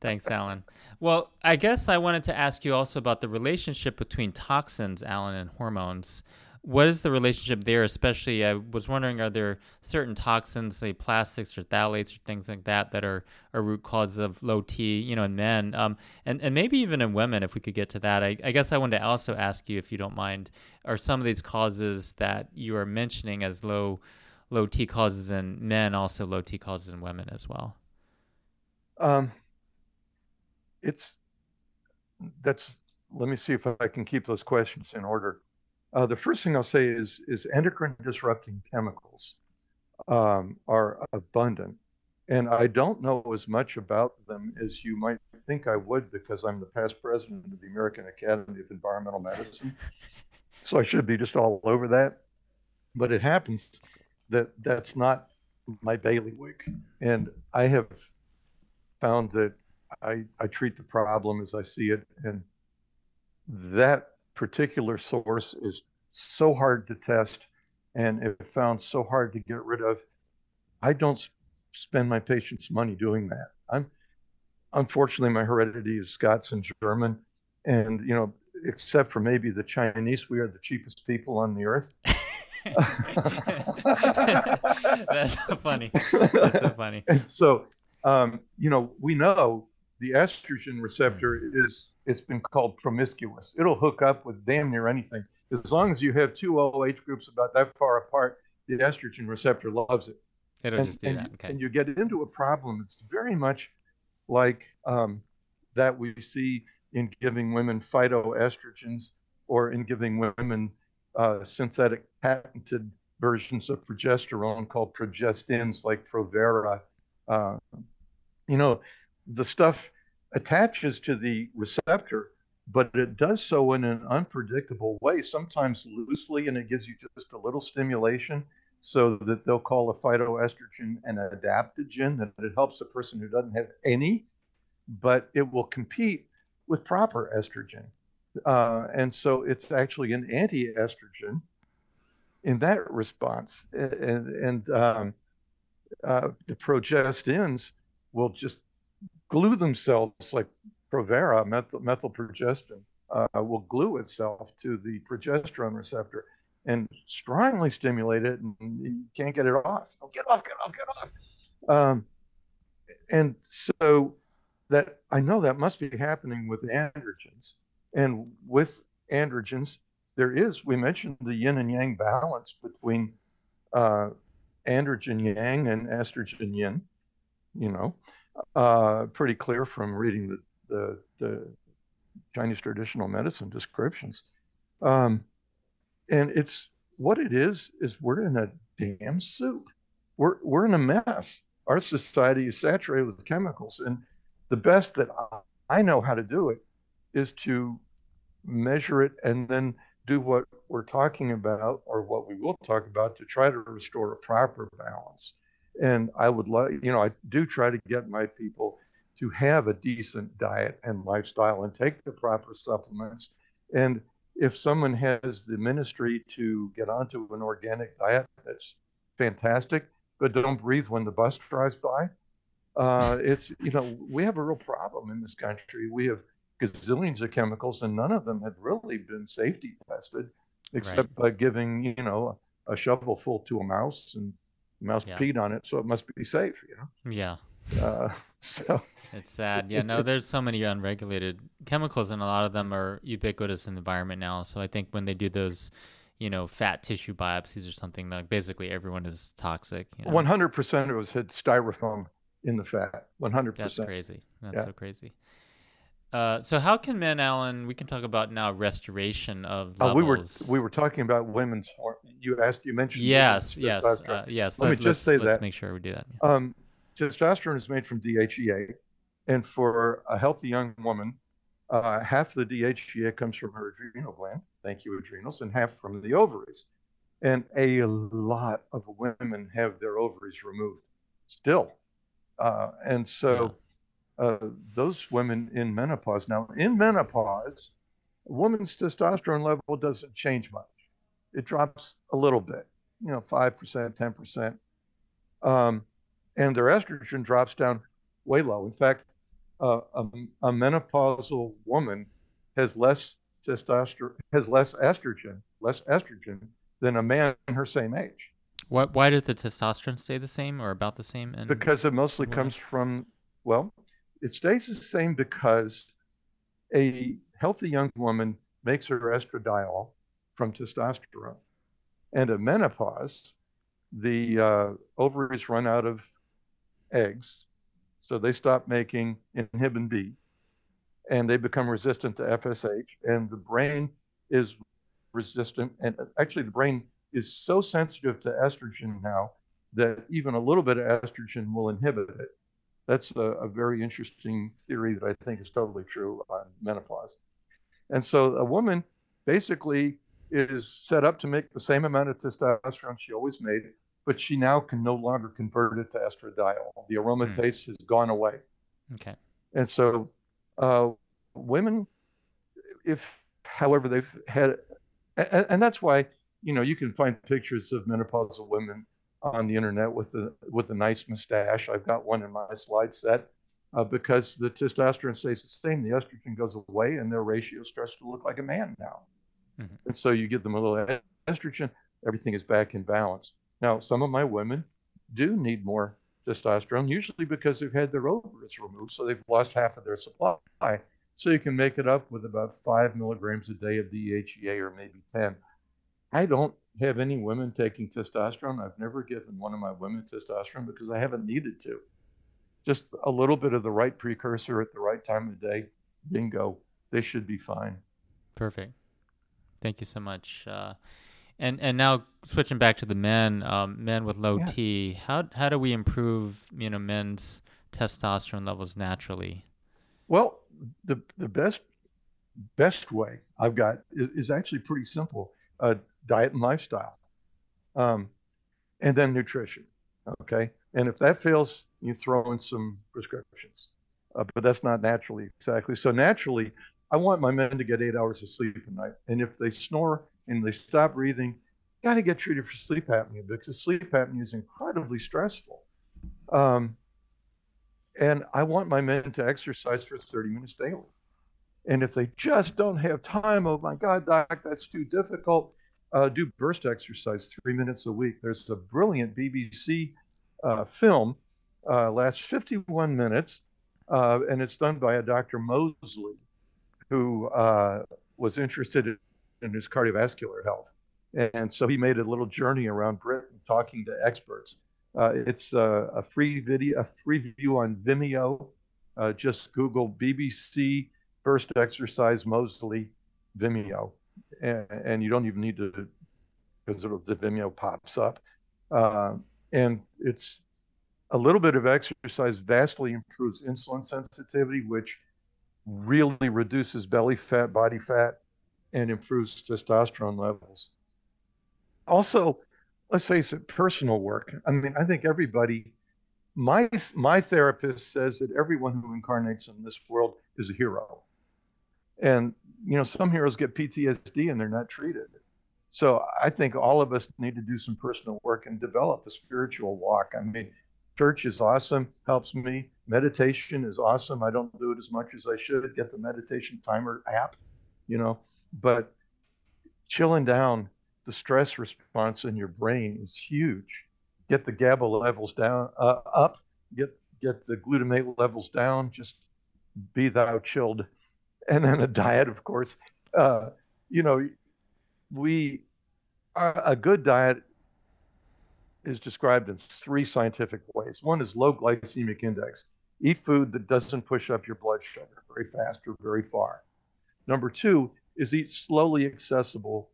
Thanks, Alan. Well, I guess I wanted to ask you also about the relationship between toxins, Alan, and hormones what is the relationship there? Especially, I was wondering, are there certain toxins, say plastics or phthalates or things like that, that are, a root cause of low T, you know, in men, um, and and maybe even in women, if we could get to that. I, I guess I wanted to also ask you, if you don't mind, are some of these causes that you are mentioning as low low T causes in men also low T causes in women as well? Um, it's that's. Let me see if I can keep those questions in order. Uh, the first thing I'll say is, is endocrine disrupting chemicals um, are abundant. And I don't know as much about them as you might think I would because I'm the past president of the American Academy of Environmental Medicine. so I should be just all over that. But it happens that that's not my bailiwick. And I have found that I, I treat the problem as I see it. And that particular source is so hard to test and if found so hard to get rid of. I don't spend my patients' money doing that. I'm unfortunately my heredity is Scots and German, and you know, except for maybe the Chinese, we are the cheapest people on the earth. That's so funny. That's so funny. And so, um, you know, we know the estrogen receptor is it's been called promiscuous. It'll hook up with damn near anything. As long as you have two OH groups about that far apart, the estrogen receptor loves it. It'll and, just do and, that. Okay. And you get into a problem. It's very much like um, that we see in giving women phytoestrogens or in giving women uh, synthetic patented versions of progesterone called progestins like Provera. Uh, you know, the stuff attaches to the receptor, but it does so in an unpredictable way, sometimes loosely, and it gives you just a little stimulation so that they'll call a phytoestrogen an adaptogen, that it helps a person who doesn't have any, but it will compete with proper estrogen. Uh, and so it's actually an anti estrogen in that response. And, and um, uh, the progestins will just glue themselves like Provera, methyl, methylprogestin, uh, will glue itself to the progesterone receptor and strongly stimulate it, and you can't get it off. Oh, get off, get off, get off. Um, and so that I know that must be happening with androgens. And with androgens, there is, we mentioned the yin and yang balance between uh, androgen yang and estrogen yin, you know, uh, pretty clear from reading the, the, the Chinese traditional medicine descriptions. Um, and it's what it is, is we're in a damn soup. We're, we're in a mess. Our society is saturated with chemicals. And the best that I know how to do it is to measure it and then do what we're talking about or what we will talk about to try to restore a proper balance. And I would like, you know, I do try to get my people to have a decent diet and lifestyle and take the proper supplements. And if someone has the ministry to get onto an organic diet, that's fantastic. But don't breathe when the bus drives by. Uh, it's you know we have a real problem in this country. We have gazillions of chemicals, and none of them have really been safety tested, except right. by giving you know a, shovel full to a mouse and mouse yeah. peed on it, so it must be safe. You know. Yeah. Uh, so it's sad. Yeah. No, there's so many unregulated chemicals, and a lot of them are ubiquitous in the environment now. So I think when they do those you know, fat tissue biopsies or something. Like basically everyone is toxic. One hundred percent of us had styrofoam in the fat. One hundred percent. That's crazy. That's yeah. so crazy. Uh, so how can men, Alan? We can talk about now restoration of levels. Uh, we were we were talking about women's. You asked. You mentioned. Yes. Yes. Uh, yes. Let me just say let's that. Let's make sure we do that. Yeah. Um, testosterone is made from DHEA, and for a healthy young woman, uh, half the DHEA comes from her adrenal gland. Thank you, adrenals, and half from the ovaries. And a lot of women have their ovaries removed still. Uh, and so uh, those women in menopause, now in menopause, a woman's testosterone level doesn't change much. It drops a little bit, you know, 5%, 10%. Um, and their estrogen drops down way low. In fact, uh, a, a, menopausal woman has less testosterone, has less estrogen, less estrogen than a man her same age. What, why does the testosterone stay the same or about the same? And because it mostly comes from, well, it stays the same because a healthy young woman makes her estradiol from testosterone. And at menopause, the uh, ovaries run out of eggs, so they stop making inhibin B, and they become resistant to FSH, and the brain is resistant. And actually, the brain is so sensitive to estrogen now that even a little bit of estrogen will inhibit it. That's a, a, very interesting theory that I think is totally true on menopause. And so a woman basically is set up to make the same amount of testosterone she always made, but she now can no longer convert it to estradiol. The aromatase mm. has gone away. Okay. And so uh, women, if however they've had, and, and that's why you know, you can find pictures of menopausal women on the internet with a with a nice mustache. I've got one in my slide set uh, because the testosterone stays the same. The estrogen goes away, and their ratio starts to look like a man now. Mm-hmm. And so you give them a little estrogen, everything is back in balance. Now, some of my women do need more testosterone, usually because they've had their ovaries removed, so they've lost half of their supply. So you can make it up with about five milligrams a day of DHEA or maybe 10. I don't have any women taking testosterone. I've never given one of my women testosterone because I haven't needed to. Just a little bit of the right precursor at the right time of day, bingo, they should be fine. Perfect. Thank you so much. Uh, and and now switching back to the men, um, men with low yeah. T, how how do we improve you know men's testosterone levels naturally? Well, the the best best way I've got is, is actually pretty simple: uh, diet and lifestyle, um, and then nutrition. Okay, and if that fails, you throw in some prescriptions, uh, but that's not naturally exactly. So naturally, I want my men to get eight hours of sleep a night, and if they snore and they stop breathing, got to get treated for sleep apnea because sleep apnea is incredibly stressful. Um, and I want my men to exercise for 30 minutes daily. And if they just don't have time, oh my God, doc, that's too difficult. Uh, do burst exercise three minutes a week. There's a brilliant BBC uh, film, uh, lasts 51 minutes, uh, and it's done by a Dr. Mosley, who uh, was interested in his cardiovascular health. And so he made a little journey around Britain talking to experts. Uh, it's a free video, a free view on Vimeo. just Google BBC Burst Exercise Mosley Vimeo, and, and you don't even need to because the Vimeo pops up, uh, and it's a little bit of exercise vastly improves insulin sensitivity, which really reduces belly fat, body fat, and improves testosterone levels. Also, let's face it, personal work. I mean, I think everybody, my my therapist says that everyone who incarnates in this world is a hero. And you know, some heroes get PTSD and they're not treated. So I think all of us need to do some personal work and develop a spiritual walk. I mean, church is awesome, helps me. Meditation is awesome. I don't do it as much as I should. Get the meditation timer app, you know, but chilling down, the stress response in your brain is huge. Get the GABA levels down, uh, up. Get get the glutamate levels down. Just be thou chilled and then a diet, of course. Uh, you know, we a good diet is described in three scientific ways. One is low glycemic index. Eat food that doesn't push up your blood sugar very fast or very far. Number two is eat slowly accessible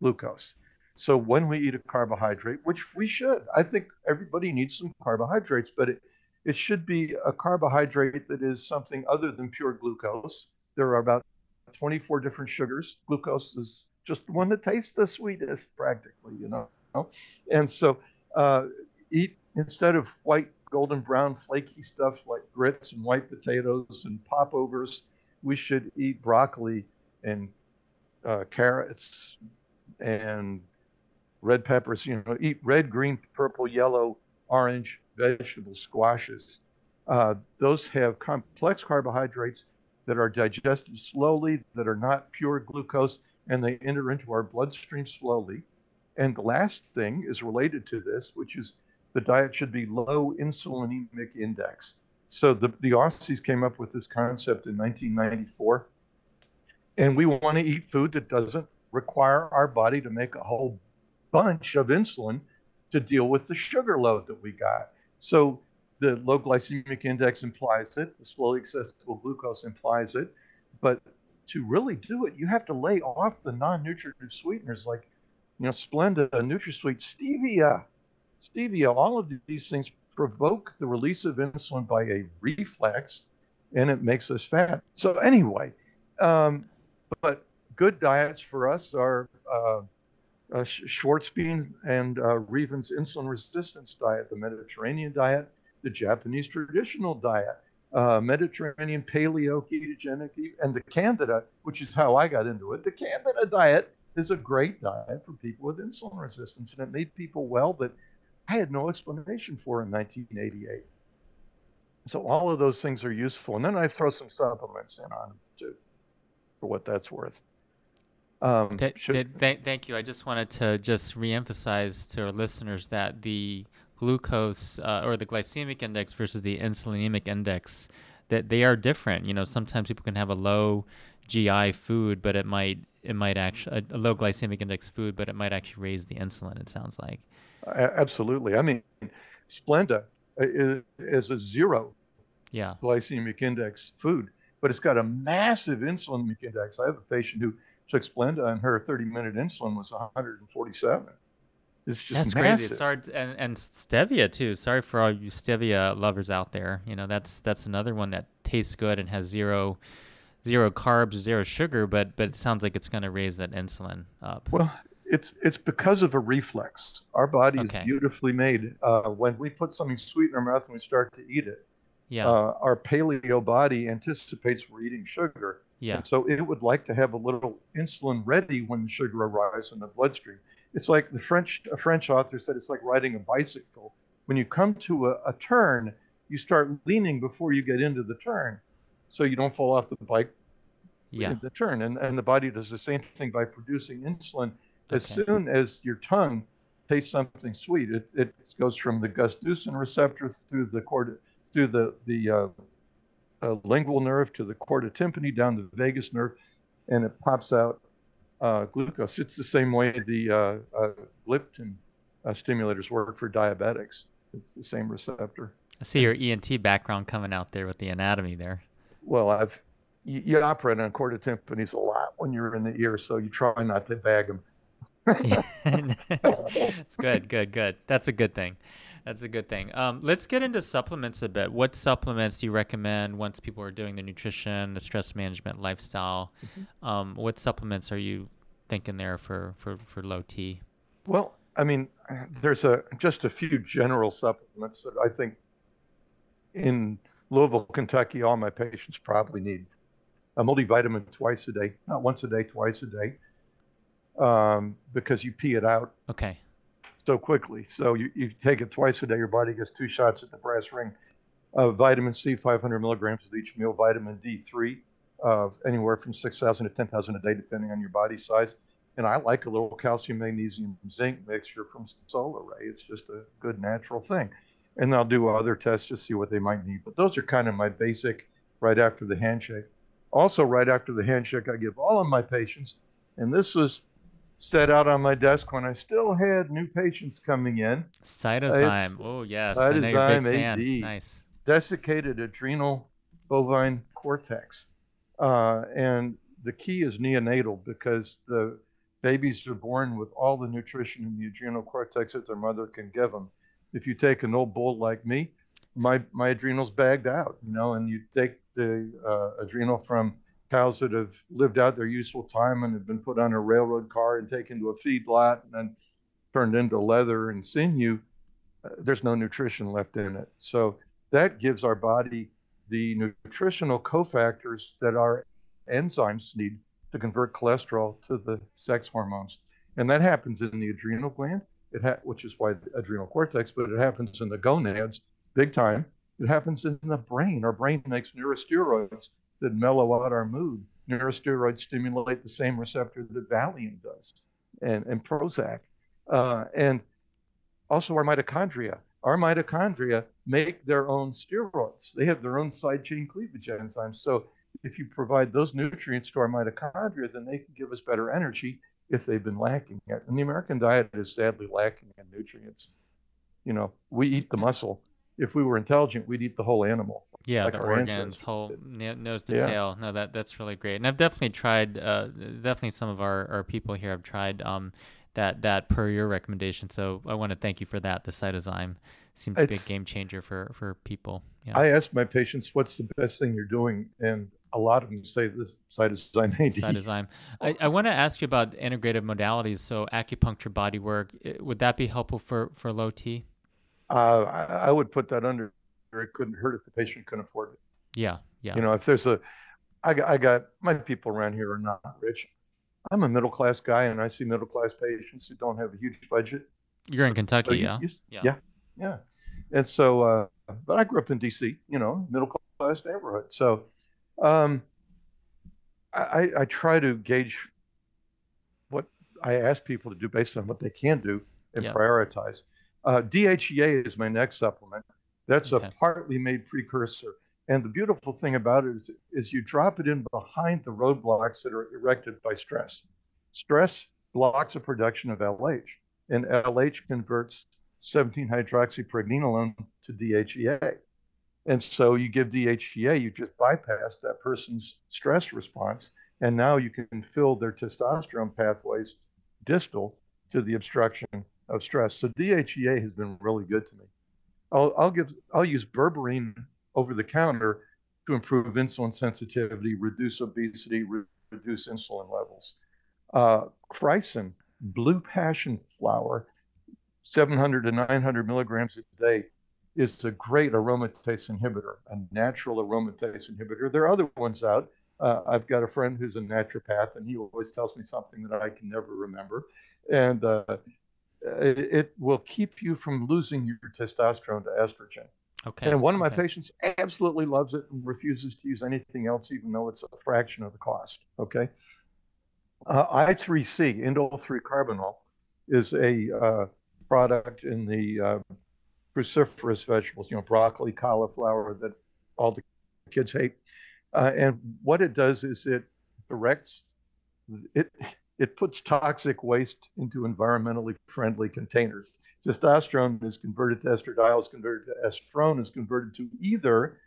glucose. So when we eat a carbohydrate, which we should, I think everybody needs some carbohydrates, but it, it should be a carbohydrate that is something other than pure glucose there are about 24 different sugars. Glucose is just the one that tastes the sweetest, practically, you know. And so, uh, eat instead of white, golden brown, flaky stuff like grits and white potatoes and popovers, we should eat broccoli and uh, carrots and red peppers. You know, eat red, green, purple, yellow, orange vegetables, squashes. Uh, those have complex carbohydrates that are digested slowly, that are not pure glucose, and they enter into our bloodstream slowly. And the last thing is related to this, which is the diet should be low insulinemic index. So the, the Aussies came up with this concept in 1994. And we want to eat food that doesn't require our body to make a whole bunch of insulin to deal with the sugar load that we got. So the low glycemic index implies it, the slowly accessible glucose implies it. But to really do it, you have to lay off the non nutritive sweeteners like, you know, Splenda, NutraSweet, stevia. Stevia, all of these things provoke the release of insulin by a reflex and it makes us fat. So, anyway, um, but good diets for us are uh, uh, and uh, Reaven's insulin resistance diet, the Mediterranean diet, the Japanese traditional diet, uh, Mediterranean paleo ketogenic, and the Candida, which is how I got into it. The Candida diet is a great diet for people with insulin resistance, and it made people well that I had no explanation for in 1988. So all of those things are useful, and then I throw some supplements in on them too, for what that's worth. Um, th- should... th- thank you. I just wanted to just reemphasize to our listeners that the glucose uh, or the glycemic index versus the insulinemic index that they are different. You know, sometimes people can have a low GI food, but it might it might actually a low glycemic index food, but it might actually raise the insulin. It sounds like. Absolutely. I mean, Splenda is, is a zero yeah. glycemic index food, but it's got a massive insulinic index. I have a patient who took Splenda and her 30 minute insulin was 147. It's just that's massive. crazy. Sorry, and and stevia too. Sorry for all you stevia lovers out there. You know that's that's another one that tastes good and has zero zero carbs, zero sugar, but but it sounds like it's going to raise that insulin up. Well, it's it's because of a reflex. Our body Okay. is beautifully made. Uh, when we put something sweet in our mouth and we start to eat it, Yeah, uh, our paleo body anticipates we're eating sugar. yeah, And so it would like to have a little insulin ready when the sugar arrives in the bloodstream. It's like the French a French author said it's like riding a bicycle. When you come to a, a turn, you start leaning before you get into the turn. So you don't fall off the bike yeah. in the turn. And and the body does the same thing by producing insulin. As Okay. soon as your tongue tastes something sweet, it, it goes from the gustosum receptor through the cord through the the uh, uh, lingual nerve to the chorda tympani down the vagus nerve, and it pops out glucose. It's the same way the uh, uh, gliptin uh, stimulators work for diabetics. It's the same receptor. I see your ENT background coming out there with the anatomy there. Well, I've you, you operate on chorda tympanis a lot when you're in the ear, so you try not to bag them. it's good, good, good. That's a good thing. That's a good thing. Um, let's get into supplements a bit. What supplements do you recommend once people are doing the nutrition, the stress management, lifestyle? Um, what supplements are you thinking there for for for low T? Well, I mean, there's a just a few general supplements that I think in Louisville, Kentucky, all my patients probably need a multivitamin twice a day, not once a day, twice a day, um, because you pee it out Okay. So quickly. So you, you take it twice a day, your body gets two shots at the brass ring. Uh, vitamin C, 500 milligrams with each meal. Vitamin D3, uh, anywhere from 6,000 to 10,000 a day, depending on your body size. And I like a little calcium, magnesium, zinc mixture from Solaray. It's just a good natural thing. And I'll do other tests to see what they might need. But those are kind of my basic right after the handshake. Also, right after the handshake, I give all of my patients, and this was set out on my desk when I still had new patients coming in. Cytozyme. Oh yes, I know you're a Cytozyme big fan. Nice. desiccated adrenal bovine cortex. Uh, and the key is neonatal because the babies are born with all the nutrition in the adrenal cortex that their mother can give them. If you take an old bull like me, my, my adrenals bagged out, you know, and you take the uh, adrenal from cows that have lived out their useful time and have been put on a railroad car and taken to a feedlot and then turned into leather and sinew, uh, there's no nutrition left in it. So that gives our body the nutritional cofactors that our enzymes need to convert cholesterol to the sex hormones. And that happens in the adrenal gland, it ha- which is why the adrenal cortex, but it happens in the gonads big time. It happens in the brain. Our brain makes neurosteroids that mellow out our mood. Neurosteroids stimulate the same receptor that Valium does and, and Prozac. Uh, and also our mitochondria. Our mitochondria make their own steroids. They have their own side chain cleavage enzymes. So if you provide those nutrients to our mitochondria, then they can give us better energy if they've been lacking it. And the American diet is sadly lacking in nutrients. You know, we eat the muscle. If we were intelligent, we'd eat the whole animal. Yeah, like the organs, whole nose to Yeah. tail. No, that that's really great. And I've definitely tried. Uh, definitely, some of our, our people here have tried um, that that per your recommendation. So I want to thank you for that. The cytozyme seems to be a game changer for for people. Yeah. I ask my patients, what's the best thing you're doing? And a lot of them say this cytozyme AD. Cytozyme. I, I want to ask you about integrative modalities. So acupuncture, body work, would that be helpful for for low T? Uh, I, I would put that under. It couldn't hurt if the patient couldn't afford it. Yeah, yeah, You know, if there's a, I got, I got my people around here are not rich. I'm a middle class guy, and I see middle class patients who don't have a huge budget. You're in So Kentucky, you- yeah. you- Yeah. yeah, yeah. And so, uh, but I grew up in D.C. You know, middle class neighborhood. So, um, I, I- I try to gauge what I ask people to do based on what they can do and Yeah. prioritize. Uh, DHEA is my next supplement. That's Okay. a partly made precursor. And the beautiful thing about it is, is you drop it in behind the roadblocks that are erected by stress. Stress blocks the production of LH, and LH converts 17 hydroxypregnenolone to DHEA. And so you give DHEA, you just bypass that person's stress response, and now you can fill their testosterone pathways distal to the obstruction of stress. So DHEA has been really good to me. I'll, I'll give I'll use berberine over the counter to improve insulin sensitivity, reduce obesity, re- reduce insulin levels. Uh, chrysin, blue passion flower, 700 to 900 milligrams a day is a great aromatase inhibitor, a natural aromatase inhibitor. There are other ones out. Uh, I've got a friend who's a naturopath, and he always tells me something that I can never remember. And uh, it, will keep you from losing your testosterone to estrogen. Okay. And one of my okay. patients absolutely loves it and refuses to use anything else, even though it's a fraction of the cost. Okay. Uh, I3C, indole 3 carbinol, is a uh, product in the uh, cruciferous vegetables, you know, broccoli, cauliflower that all the kids hate. Uh, and what it does is it directs it it puts toxic waste into environmentally friendly containers. Testosterone is converted to estradiol, is converted to estrone, is converted to either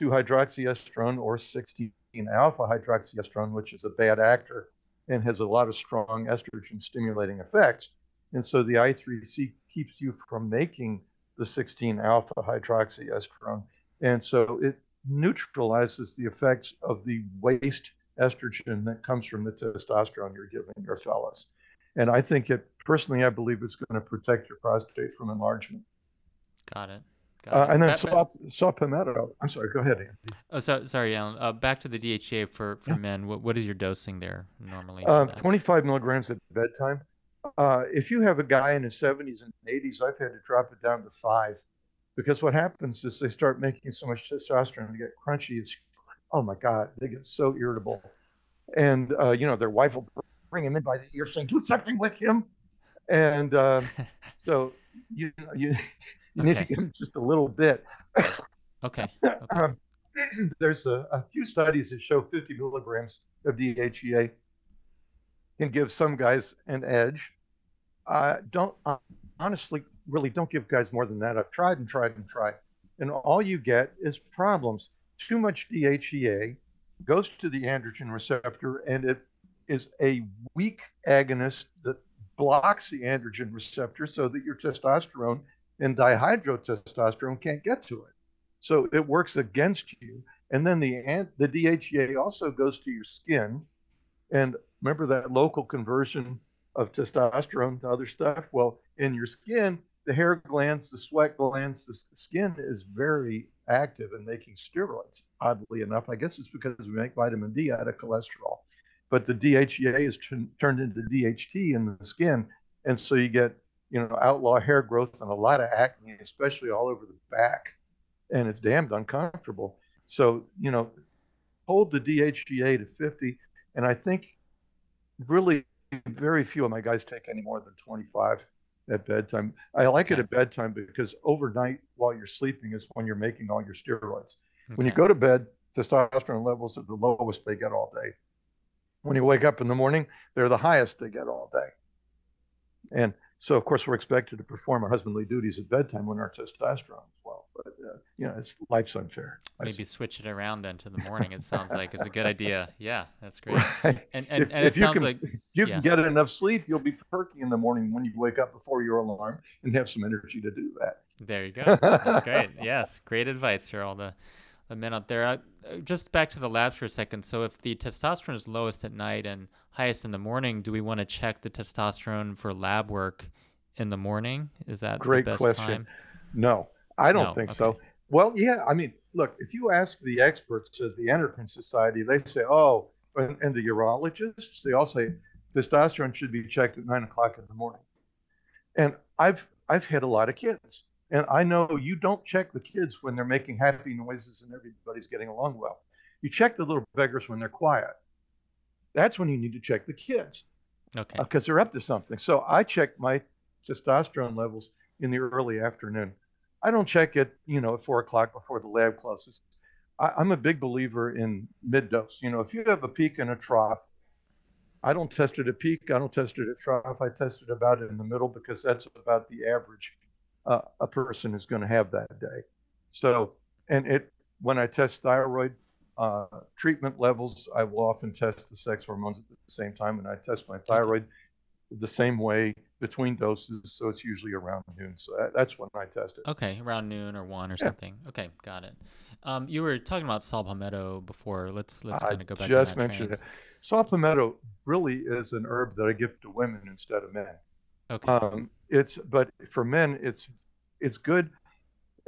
2-hydroxyestrone or 16-alpha hydroxyestrone, which is a bad actor and has a lot of strong estrogen stimulating effects. And so the I3C keeps you from making the 16 alpha hydroxyestrone. And so it neutralizes the effects of the waste estrogen that comes from the testosterone you're giving your fellas. And I think it personally, I believe it's going to protect your prostate from enlargement. Got it. Got uh, it. And then saw, saw palmetto. I'm sorry. Go ahead, Andy. Oh, so, sorry, Alan. Uh, back to the DHEA for, for yeah. men. What, what is your dosing there normally? Uh, 25 milligrams at bedtime. Uh, if you have a guy in his 70s and 80s, I've had to drop it down to five because what happens is they start making so much testosterone, they get crunchy. It's, oh my God, they get so irritable. And, uh, you know, their wife will bring him in by the ear saying, do something with him. And uh, so you, you, you need to give him just a little bit. okay. okay. Um, there's a, a, few studies that show 50 milligrams of DHEA can give some guys an edge. Uh, don't uh, honestly, really don't give guys more than that. I've tried and tried and tried, and all you get is problems. Too much DHEA goes to the androgen receptor, and it is a weak agonist that blocks the androgen receptor so that your testosterone and dihydrotestosterone can't get to it. So it works against you. And then the the DHEA also goes to your skin, and remember that local conversion of testosterone to other stuff? Well, in your skin, the hair glands, the sweat glands, the skin is very active in making steroids. Oddly enough, I guess it's because we make vitamin D out of cholesterol. But the DHEA is t- turned into DHT in the skin, and so you get you know outlaw hair growth and a lot of acne, especially all over the back, and it's damned uncomfortable. So you know, hold the DHEA to 50, and I think really very few of my guys take any more than 25 at bedtime. I like it at bedtime because overnight while you're sleeping is when you're making all your steroids. Okay. When you go to bed, testosterone levels are the lowest they get all day. When you wake up in the morning, they're the highest they get all day. And so, of course, we're expected to perform our husbandly duties at bedtime when our testosterone is low. But uh, you know, it's life's unfair. Life's Maybe switch it around then to the morning. It sounds like is a good idea. Yeah, that's great. Right. And and, if, and it sounds can, like you yeah. can get enough sleep, you'll be perky in the morning when you wake up before your alarm and have some energy to do that. There you go. That's great. yes, great advice for all the the men out there. Uh, just back to the labs for a second. So, if the testosterone is lowest at night and highest in the morning, do we want to check the testosterone for lab work in the morning? Is that great the best question? Time? No, I don't no? think okay. so. Well, yeah, I mean, look, if you ask the experts at the Endocrine Society, they say, oh, and, and the urologists, they all say testosterone should be checked at nine o'clock in the morning. And I've I've had a lot of kids, and I know you don't check the kids when they're making happy noises and everybody's getting along well. You check the little beggars when they're quiet. That's when you need to check the kids. Okay. Because uh, they're up to something. So I check my testosterone levels in the early afternoon. I don't check it, you know, at four o'clock before the lab closes. I, am a big believer in mid dose. You know, if you have a peak and a trough, I don't test it at peak. I don't test it at trough. I test it about in the middle because that's about the average uh, a person is going to have that day. So, and it when I test thyroid uh, treatment levels, I will often test the sex hormones at the same time, and I test my thyroid the same way between doses, so it's usually around noon. So that, that's when I test it. Okay, around noon or one or Yeah. something. Okay, got it. Um, you were talking about saw palmetto before. Let's let's kind of go back. I just mentioned train. it. Saw palmetto really is an herb that I give to women instead of men. Okay. Um, it's but for men, it's it's good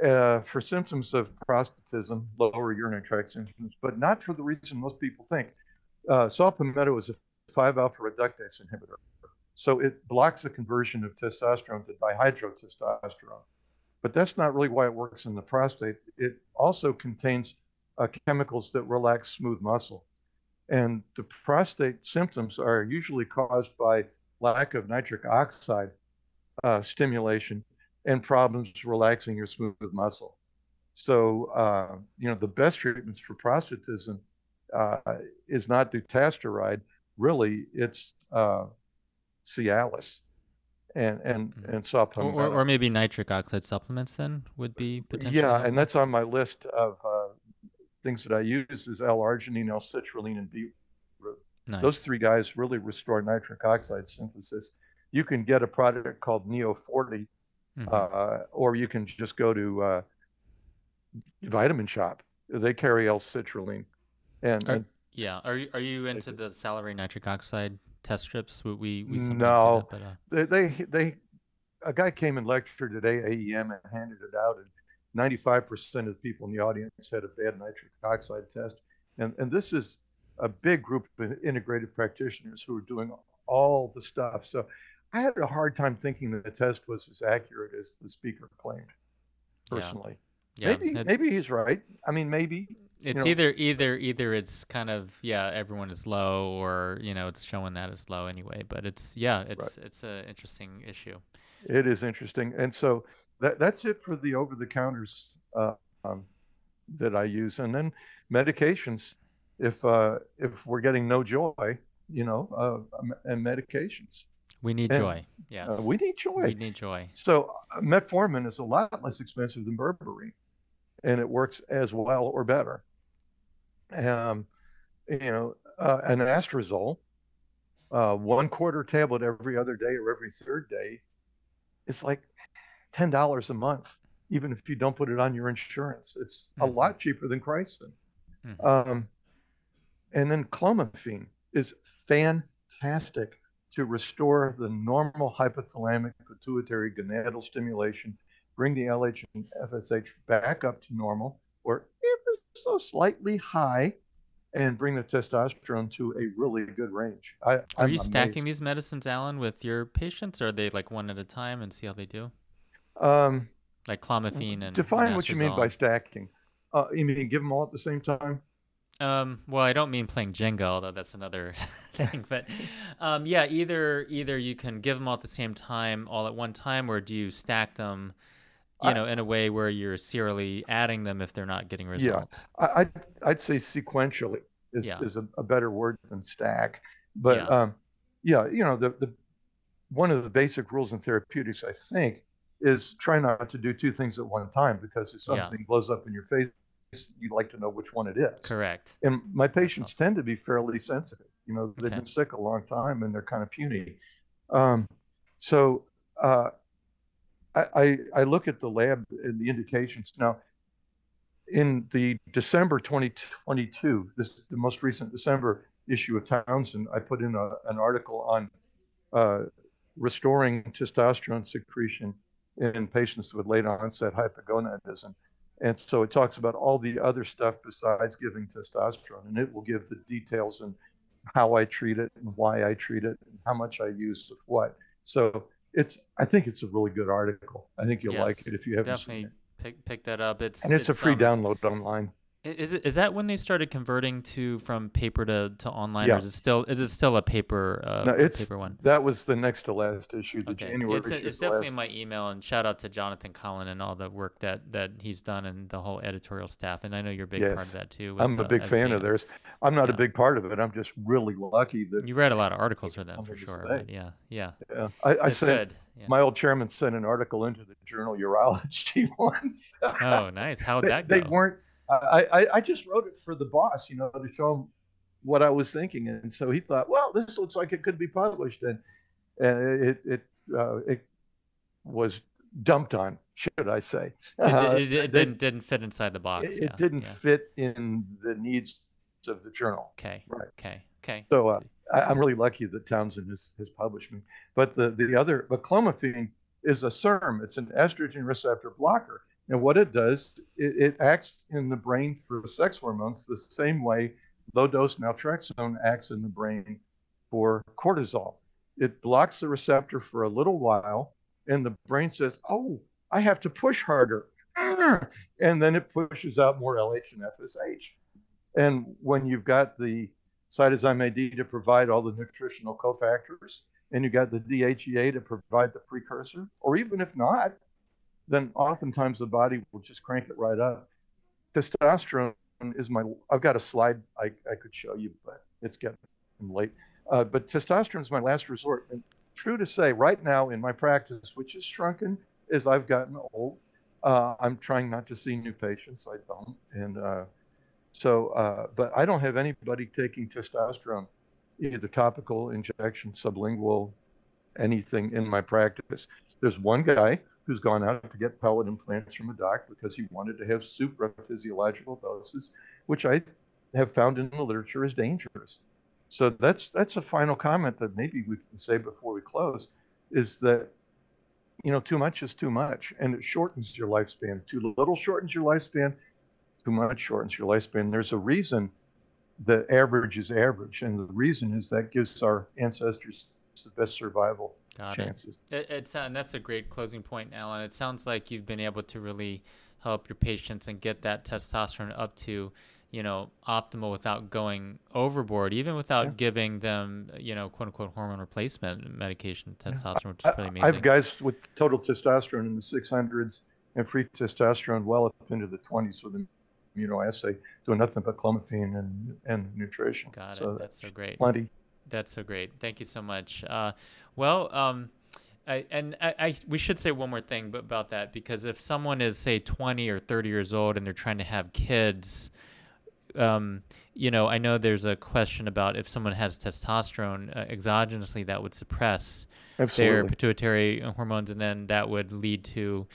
uh, for symptoms of prostatism, lower urinary tract symptoms, but not for the reason most people think. Uh, saw palmetto is a 5-alpha reductase inhibitor, so it blocks the conversion of testosterone to dihydrotestosterone. But that's not really why it works in the prostate. It also contains uh, chemicals that relax smooth muscle. And the prostate symptoms are usually caused by lack of nitric oxide uh, stimulation and problems relaxing your smooth muscle. So, uh, you know, the best treatments for prostatism uh, is not dutasteride. Really, it's uh, Cialis and and Mhm. and or, or or maybe nitric oxide supplements then would be potentially. Yeah, helpful? and that's on my list of uh, things that I use is L-arginine, L-citrulline, and beetroot. nice. Those three guys really restore nitric oxide synthesis. You can get a product called Neo 40, Mhm. uh, or you can just go to uh, Vitamin Shop. They carry L-citrulline, and, Are- and yeah. Are you are you into the salivary nitric oxide test strips? We we, we No. that, but uh, they, they they a guy came and lectured at AEM and handed it out, and 95% of the people in the audience had a bad nitric oxide test. And and this is a big group of integrated practitioners who are doing all the stuff. So I had a hard time thinking that the test was as accurate as the speaker claimed. Personally, yeah. maybe it- maybe he's right. I mean, maybe it's know- either either either it's kind of yeah everyone is low or you know it's showing that it's low anyway. But it's yeah it's it's an interesting issue. It is interesting, and so that that's it for the over-the-counters uh, um, that I use, and then medications. If uh, if we're getting no joy, you know, uh, and medications, We need And, joy. Yes. uh, we need joy. We need joy. So uh, metformin is a lot less expensive than berberine, and it works as well or better. Um, you know, uh, anastrozole, uh, one quarter tablet every other day or every third day, is like ten dollars a month, even if you don't put it on your insurance. It's a Mhm. lot cheaper than Chrysin. Mhm. Um, and then clomiphene is fantastic to restore the normal hypothalamic pituitary gonadal stimulation, bring the LH and FSH back up to normal or ever so slightly high, and bring the testosterone to a really good range. I, Are I'm you stacking amazed. these medicines, Alan, with your patients, or are they like one at a time and see how they do? Um, Like clomiphene and define what you mean by stacking. Uh, you mean give them all at the same time? Um, well, I don't mean playing Jenga, although that's another thing. But um, yeah, either either you can give them all at the same time, all at one time, or do you stack them, you I- know, in a way where you're serially adding them if they're not getting results? I, I'd, I'd say sequentially is, Yeah. is a, a better word than stack. But Yeah. um, yeah, you know, the, the one of the basic rules in therapeutics, I think, is try not to do two things at one time because if Yeah. something blows up in your face, you'd like to know which one it is. Correct. And my patients awesome. tend to be fairly sensitive. You know, they've Okay. been sick a long time and they're kind of puny. Um, so uh, I, I, I look at the lab and the indications now. In the December 2022, this the most recent December issue of Townsend, I put in a, an article on uh, restoring testosterone secretion in patients with late onset hypogonadism. And so it talks about all the other stuff besides giving testosterone, and it will give the details and how I treat it and why I treat it and how much I use of what. So it's, I think it's a really good article. I think you'll like it if you haven't Definitely seen it. pick pick that up. It's And it's, a free um, download online. Is it is that when they started converting to from paper to, to online, Yeah. or is it still is it still a paper uh, No, it's paper one? that was the next to last issue. The Okay, January it's, issue. it's definitely in my email, and shout out to Jonathan Collin and all the work that, that he's done and the whole editorial staff. And I know you're a big part of that too. with, I'm a uh, big as fan of theirs. I'm not Yeah. a big part of it. I'm just really lucky that You read a lot of articles for them for sure. yeah, yeah, yeah, I, I good. Yeah. my old chairman sent an article into the journal Urology once. oh, nice. How'd they, that they go? weren't. I, I I just wrote it for the boss, you know, to show him what I was thinking, and so he thought, well, this looks like it could be published, and and it it uh, it was dumped on, should I say? It, Uh, it, it didn't didn't fit inside the box. it, yeah, it didn't yeah. fit in the needs of the journal. Okay. Right. Okay. Okay. So uh, I, I'm really lucky that Townsend has, has published me. But the, the other, but clomiphene is a SERM. It's an estrogen receptor blocker. And what it does, it, it acts in the brain for sex hormones the same way low dose naltrexone acts in the brain for cortisol. It blocks the receptor for a little while, and the brain says, Oh, I have to push harder. And then it pushes out more LH and FSH. And when you've got the cytozyme AD to provide all the nutritional cofactors, and you've got the DHEA to provide the precursor, or even if not, then oftentimes the body will just crank it right up. Testosterone is my, I've got a slide I, I could show you, but it's getting late. Uh, but testosterone is my last resort. And true to say, right now in my practice, which is shrunken as I've gotten old, uh, I'm trying not to see new patients. I don't. And uh, so, uh, but I don't have anybody taking testosterone, either topical, injection, sublingual, anything in my practice. There's one guy who's gone out to get pellet implants from a doc because he wanted to have supraphysiological doses, which I have found in the literature is dangerous. So that's that's a final comment that maybe we can say before we close, is that you know too much is too much, and it shortens your lifespan. Too little shortens your lifespan too much shortens your lifespan. There's a reason the average is average, and the reason is that gives our ancestors the best survival Got chances. It, it's uh, and that's a great closing point, Alan. It sounds like you've been able to really help your patients and get that testosterone up to, you know, optimal without going overboard, even without Yeah. giving them, you know, quote unquote hormone replacement medication, testosterone, which is I, pretty I amazing. have guys with total testosterone in the 600s and free testosterone well up into the 20s with an immunoassay, doing nothing but clomiphene and, and nutrition. Got it. So That's so great. plenty. That's so great. Thank you so much. Uh, well, um, I, and I, I, we should say one more thing about that because if someone is say 20 or 30 years old and they're trying to have kids, um, you know, I know there's a question about if someone has testosterone uh, exogenously, that would suppress their pituitary hormones, and then that would lead to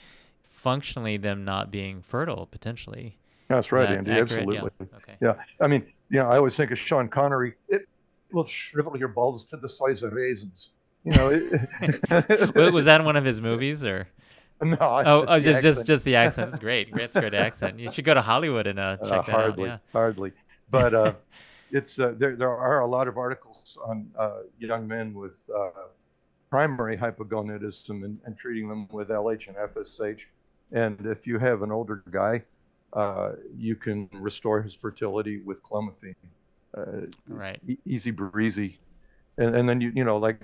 functionally them not being fertile potentially. That's right, that Andy. accurate? Absolutely. Yeah. Okay. Yeah, I mean, yeah, I always think of Sean Connery. It will shrivel your balls to the size of raisins. You know, it, was that in one of his movies or? no, Oh, oh, just just just the accent. It's great. That's great accent. You should go to Hollywood and uh, Uh, check that hardly, out. hardly. But uh, it's uh, there. There are a lot of articles on uh, young men with uh, primary hypogonadism and, and treating them with LH and FSH. And if you have an older guy, uh, you can restore his fertility with clomiphene. Uh, Right. e- easy breezy, and and then you you know like,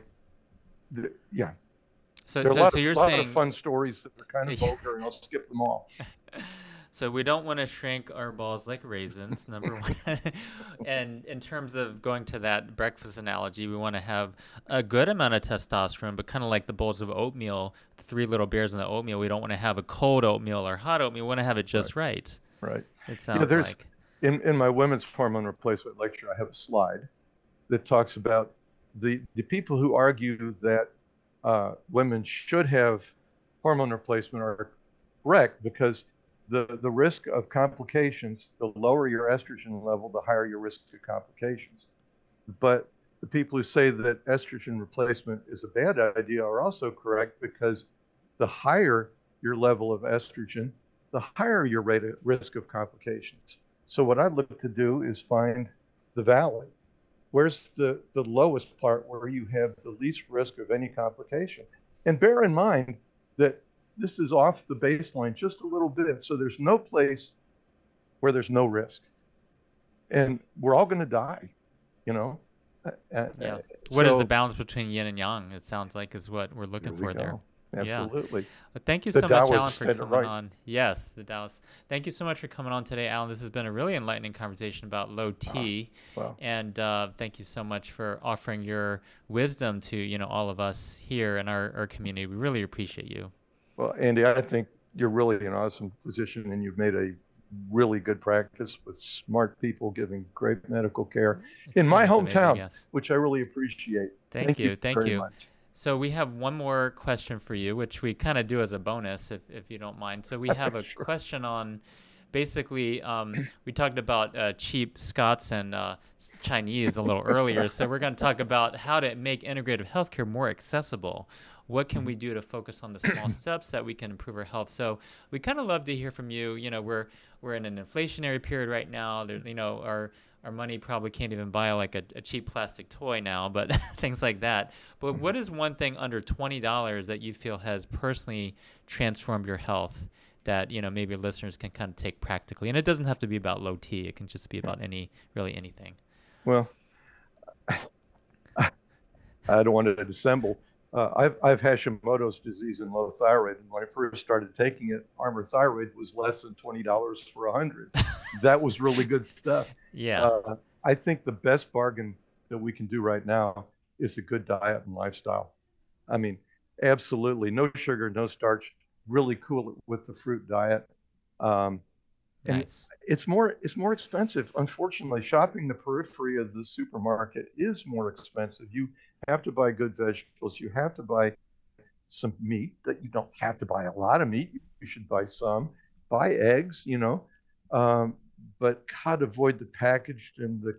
the, yeah. So There are a lot, so of, you're lot saying of fun stories that are kind of vulgar, and I'll skip them all. so we don't want to shrink our balls like raisins, number one. and in terms of going to that breakfast analogy, we want to have a good amount of testosterone, but kind of like the bowls of oatmeal, the three little beers in the oatmeal. We don't want to have a cold oatmeal or hot oatmeal. We want to have it just right. Right. It sounds there's- like. In, in my women's hormone replacement lecture, I have a slide that talks about the, the people who argue that uh, women should have hormone replacement are correct because the, the risk of complications, the lower your estrogen level, the higher your risk of complications. But the people who say that estrogen replacement is a bad idea are also correct because the higher your level of estrogen, the higher your rate of risk of complications. So what I'd look to do is find the valley. Where's the, the lowest part where you have the least risk of any complication? And bear in mind that this is off the baseline just a little bit. So there's no place where there's no risk. And we're all going to die, you know? Uh, uh, Yeah. uh, What is so- the balance between yin and yang? It sounds like is what we're looking for there. Go. Yeah. Absolutely. Well, thank you The so much, Alan, for coming right. on. Yes, the Dallas. Thank you so much for coming on today, Alan. This has been a really enlightening conversation about low T, Wow. and uh, thank you so much for offering your wisdom to you know all of us here in our, our community. We really appreciate you. Well, Andy, I think you're really an awesome physician and you've made a really good practice with smart people giving great medical care It in my seems amazing, hometown, yes. which I really appreciate. Thank, you, thank very you. much. So we have one more question for you, which we kind of do as a bonus, if, if you don't mind. So we have a Sure. question on basically um, we talked about uh, cheap Scots and uh, Chinese a little earlier. So we're going to talk about how to make integrative healthcare more accessible. What can we do to focus on the small steps that we can improve our health? So we kind of love to hear from you. You know, we're we're in an inflationary period right now. There, you know, our our money probably can't even buy like a, a cheap plastic toy now, but things like that. But mm-hmm. what is one thing under twenty dollars that you feel has personally transformed your health? that you know maybe listeners can kind of take practically and it doesn't have to be about low t it can just be about any really anything Well, I don't want to dissemble. Uh, I've, I've Hashimoto's disease and low thyroid, and when I first started taking it, Armour Thyroid was less than twenty dollars for a hundred. that was really good stuff. yeah Uh, I think the best bargain that we can do right now is a good diet and lifestyle. I mean, absolutely no sugar, no starch. Really cool with the fruit diet. Um, and nice it's more it's more expensive. Unfortunately, shopping the periphery of the supermarket is more expensive. You have to buy good vegetables. You have to buy some meat that you don't have to buy a lot of meat. You should buy some. Buy eggs, you know. Um, but God, avoid the packaged and the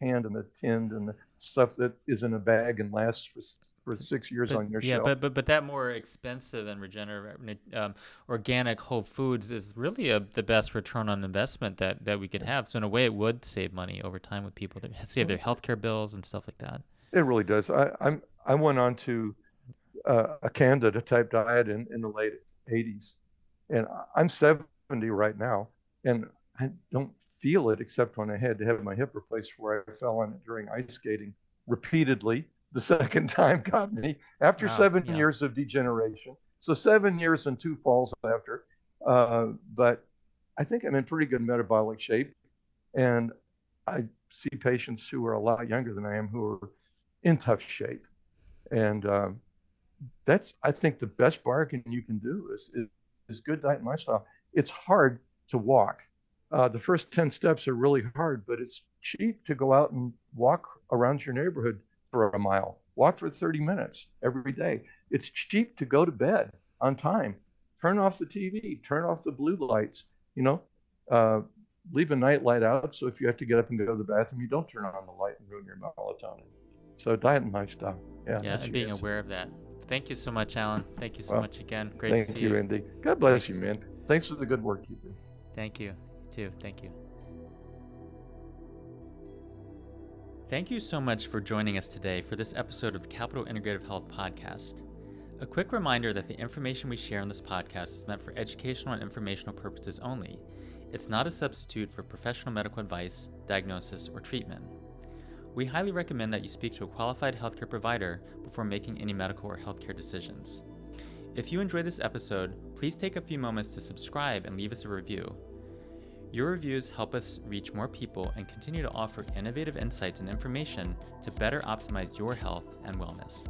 canned and the tinned and the stuff that is in a bag and lasts for, for six years but, on your yeah shelf. but, but but that more expensive and regenerative um, organic whole foods is really a, the best return on investment that that we could have. So in a way it would save money over time with people to save their healthcare bills and stuff like that. It really does. I, I'm I went on to uh, a Candida type diet in, in the late 80s, and I'm 70 right now, and I don't feel it except when I had to have my hip replaced where I fell on it during ice skating repeatedly. The second time got me after Wow, seven yeah. years of degeneration. So seven years and two falls after. Uh, but I think I'm in pretty good metabolic shape, and I see patients who are a lot younger than I am who are in tough shape, and um, that's I think the best bargain you can do is is, is good diet and lifestyle. It's hard to walk. Uh, the first ten steps are really hard, but it's cheap to go out and walk around your neighborhood for a mile. Walk for 30 minutes every day. It's cheap to go to bed on time. Turn off the TV. Turn off the blue lights. You know, uh, leave a night light out so if you have to get up and go to the bathroom, you don't turn on the light and ruin your melatonin. So diet and lifestyle. Yeah. yeah and being answer. aware of that thank you so much alan thank you so Well, much again great Thank to see you, you Andy. God bless Thank you, you, man. Thanks for the good work you do. Thank you. Too. Thank you. Thank you so much for joining us today for this episode of the Capital Integrative Health Podcast. A quick reminder that the information we share on this podcast is meant for educational and informational purposes only. It's not a substitute for professional medical advice, diagnosis, or treatment. We highly recommend that you speak to a qualified healthcare provider before making any medical or healthcare decisions. If you enjoyed this episode, please take a few moments to subscribe and leave us a review. Your reviews help us reach more people and continue to offer innovative insights and information to better optimize your health and wellness.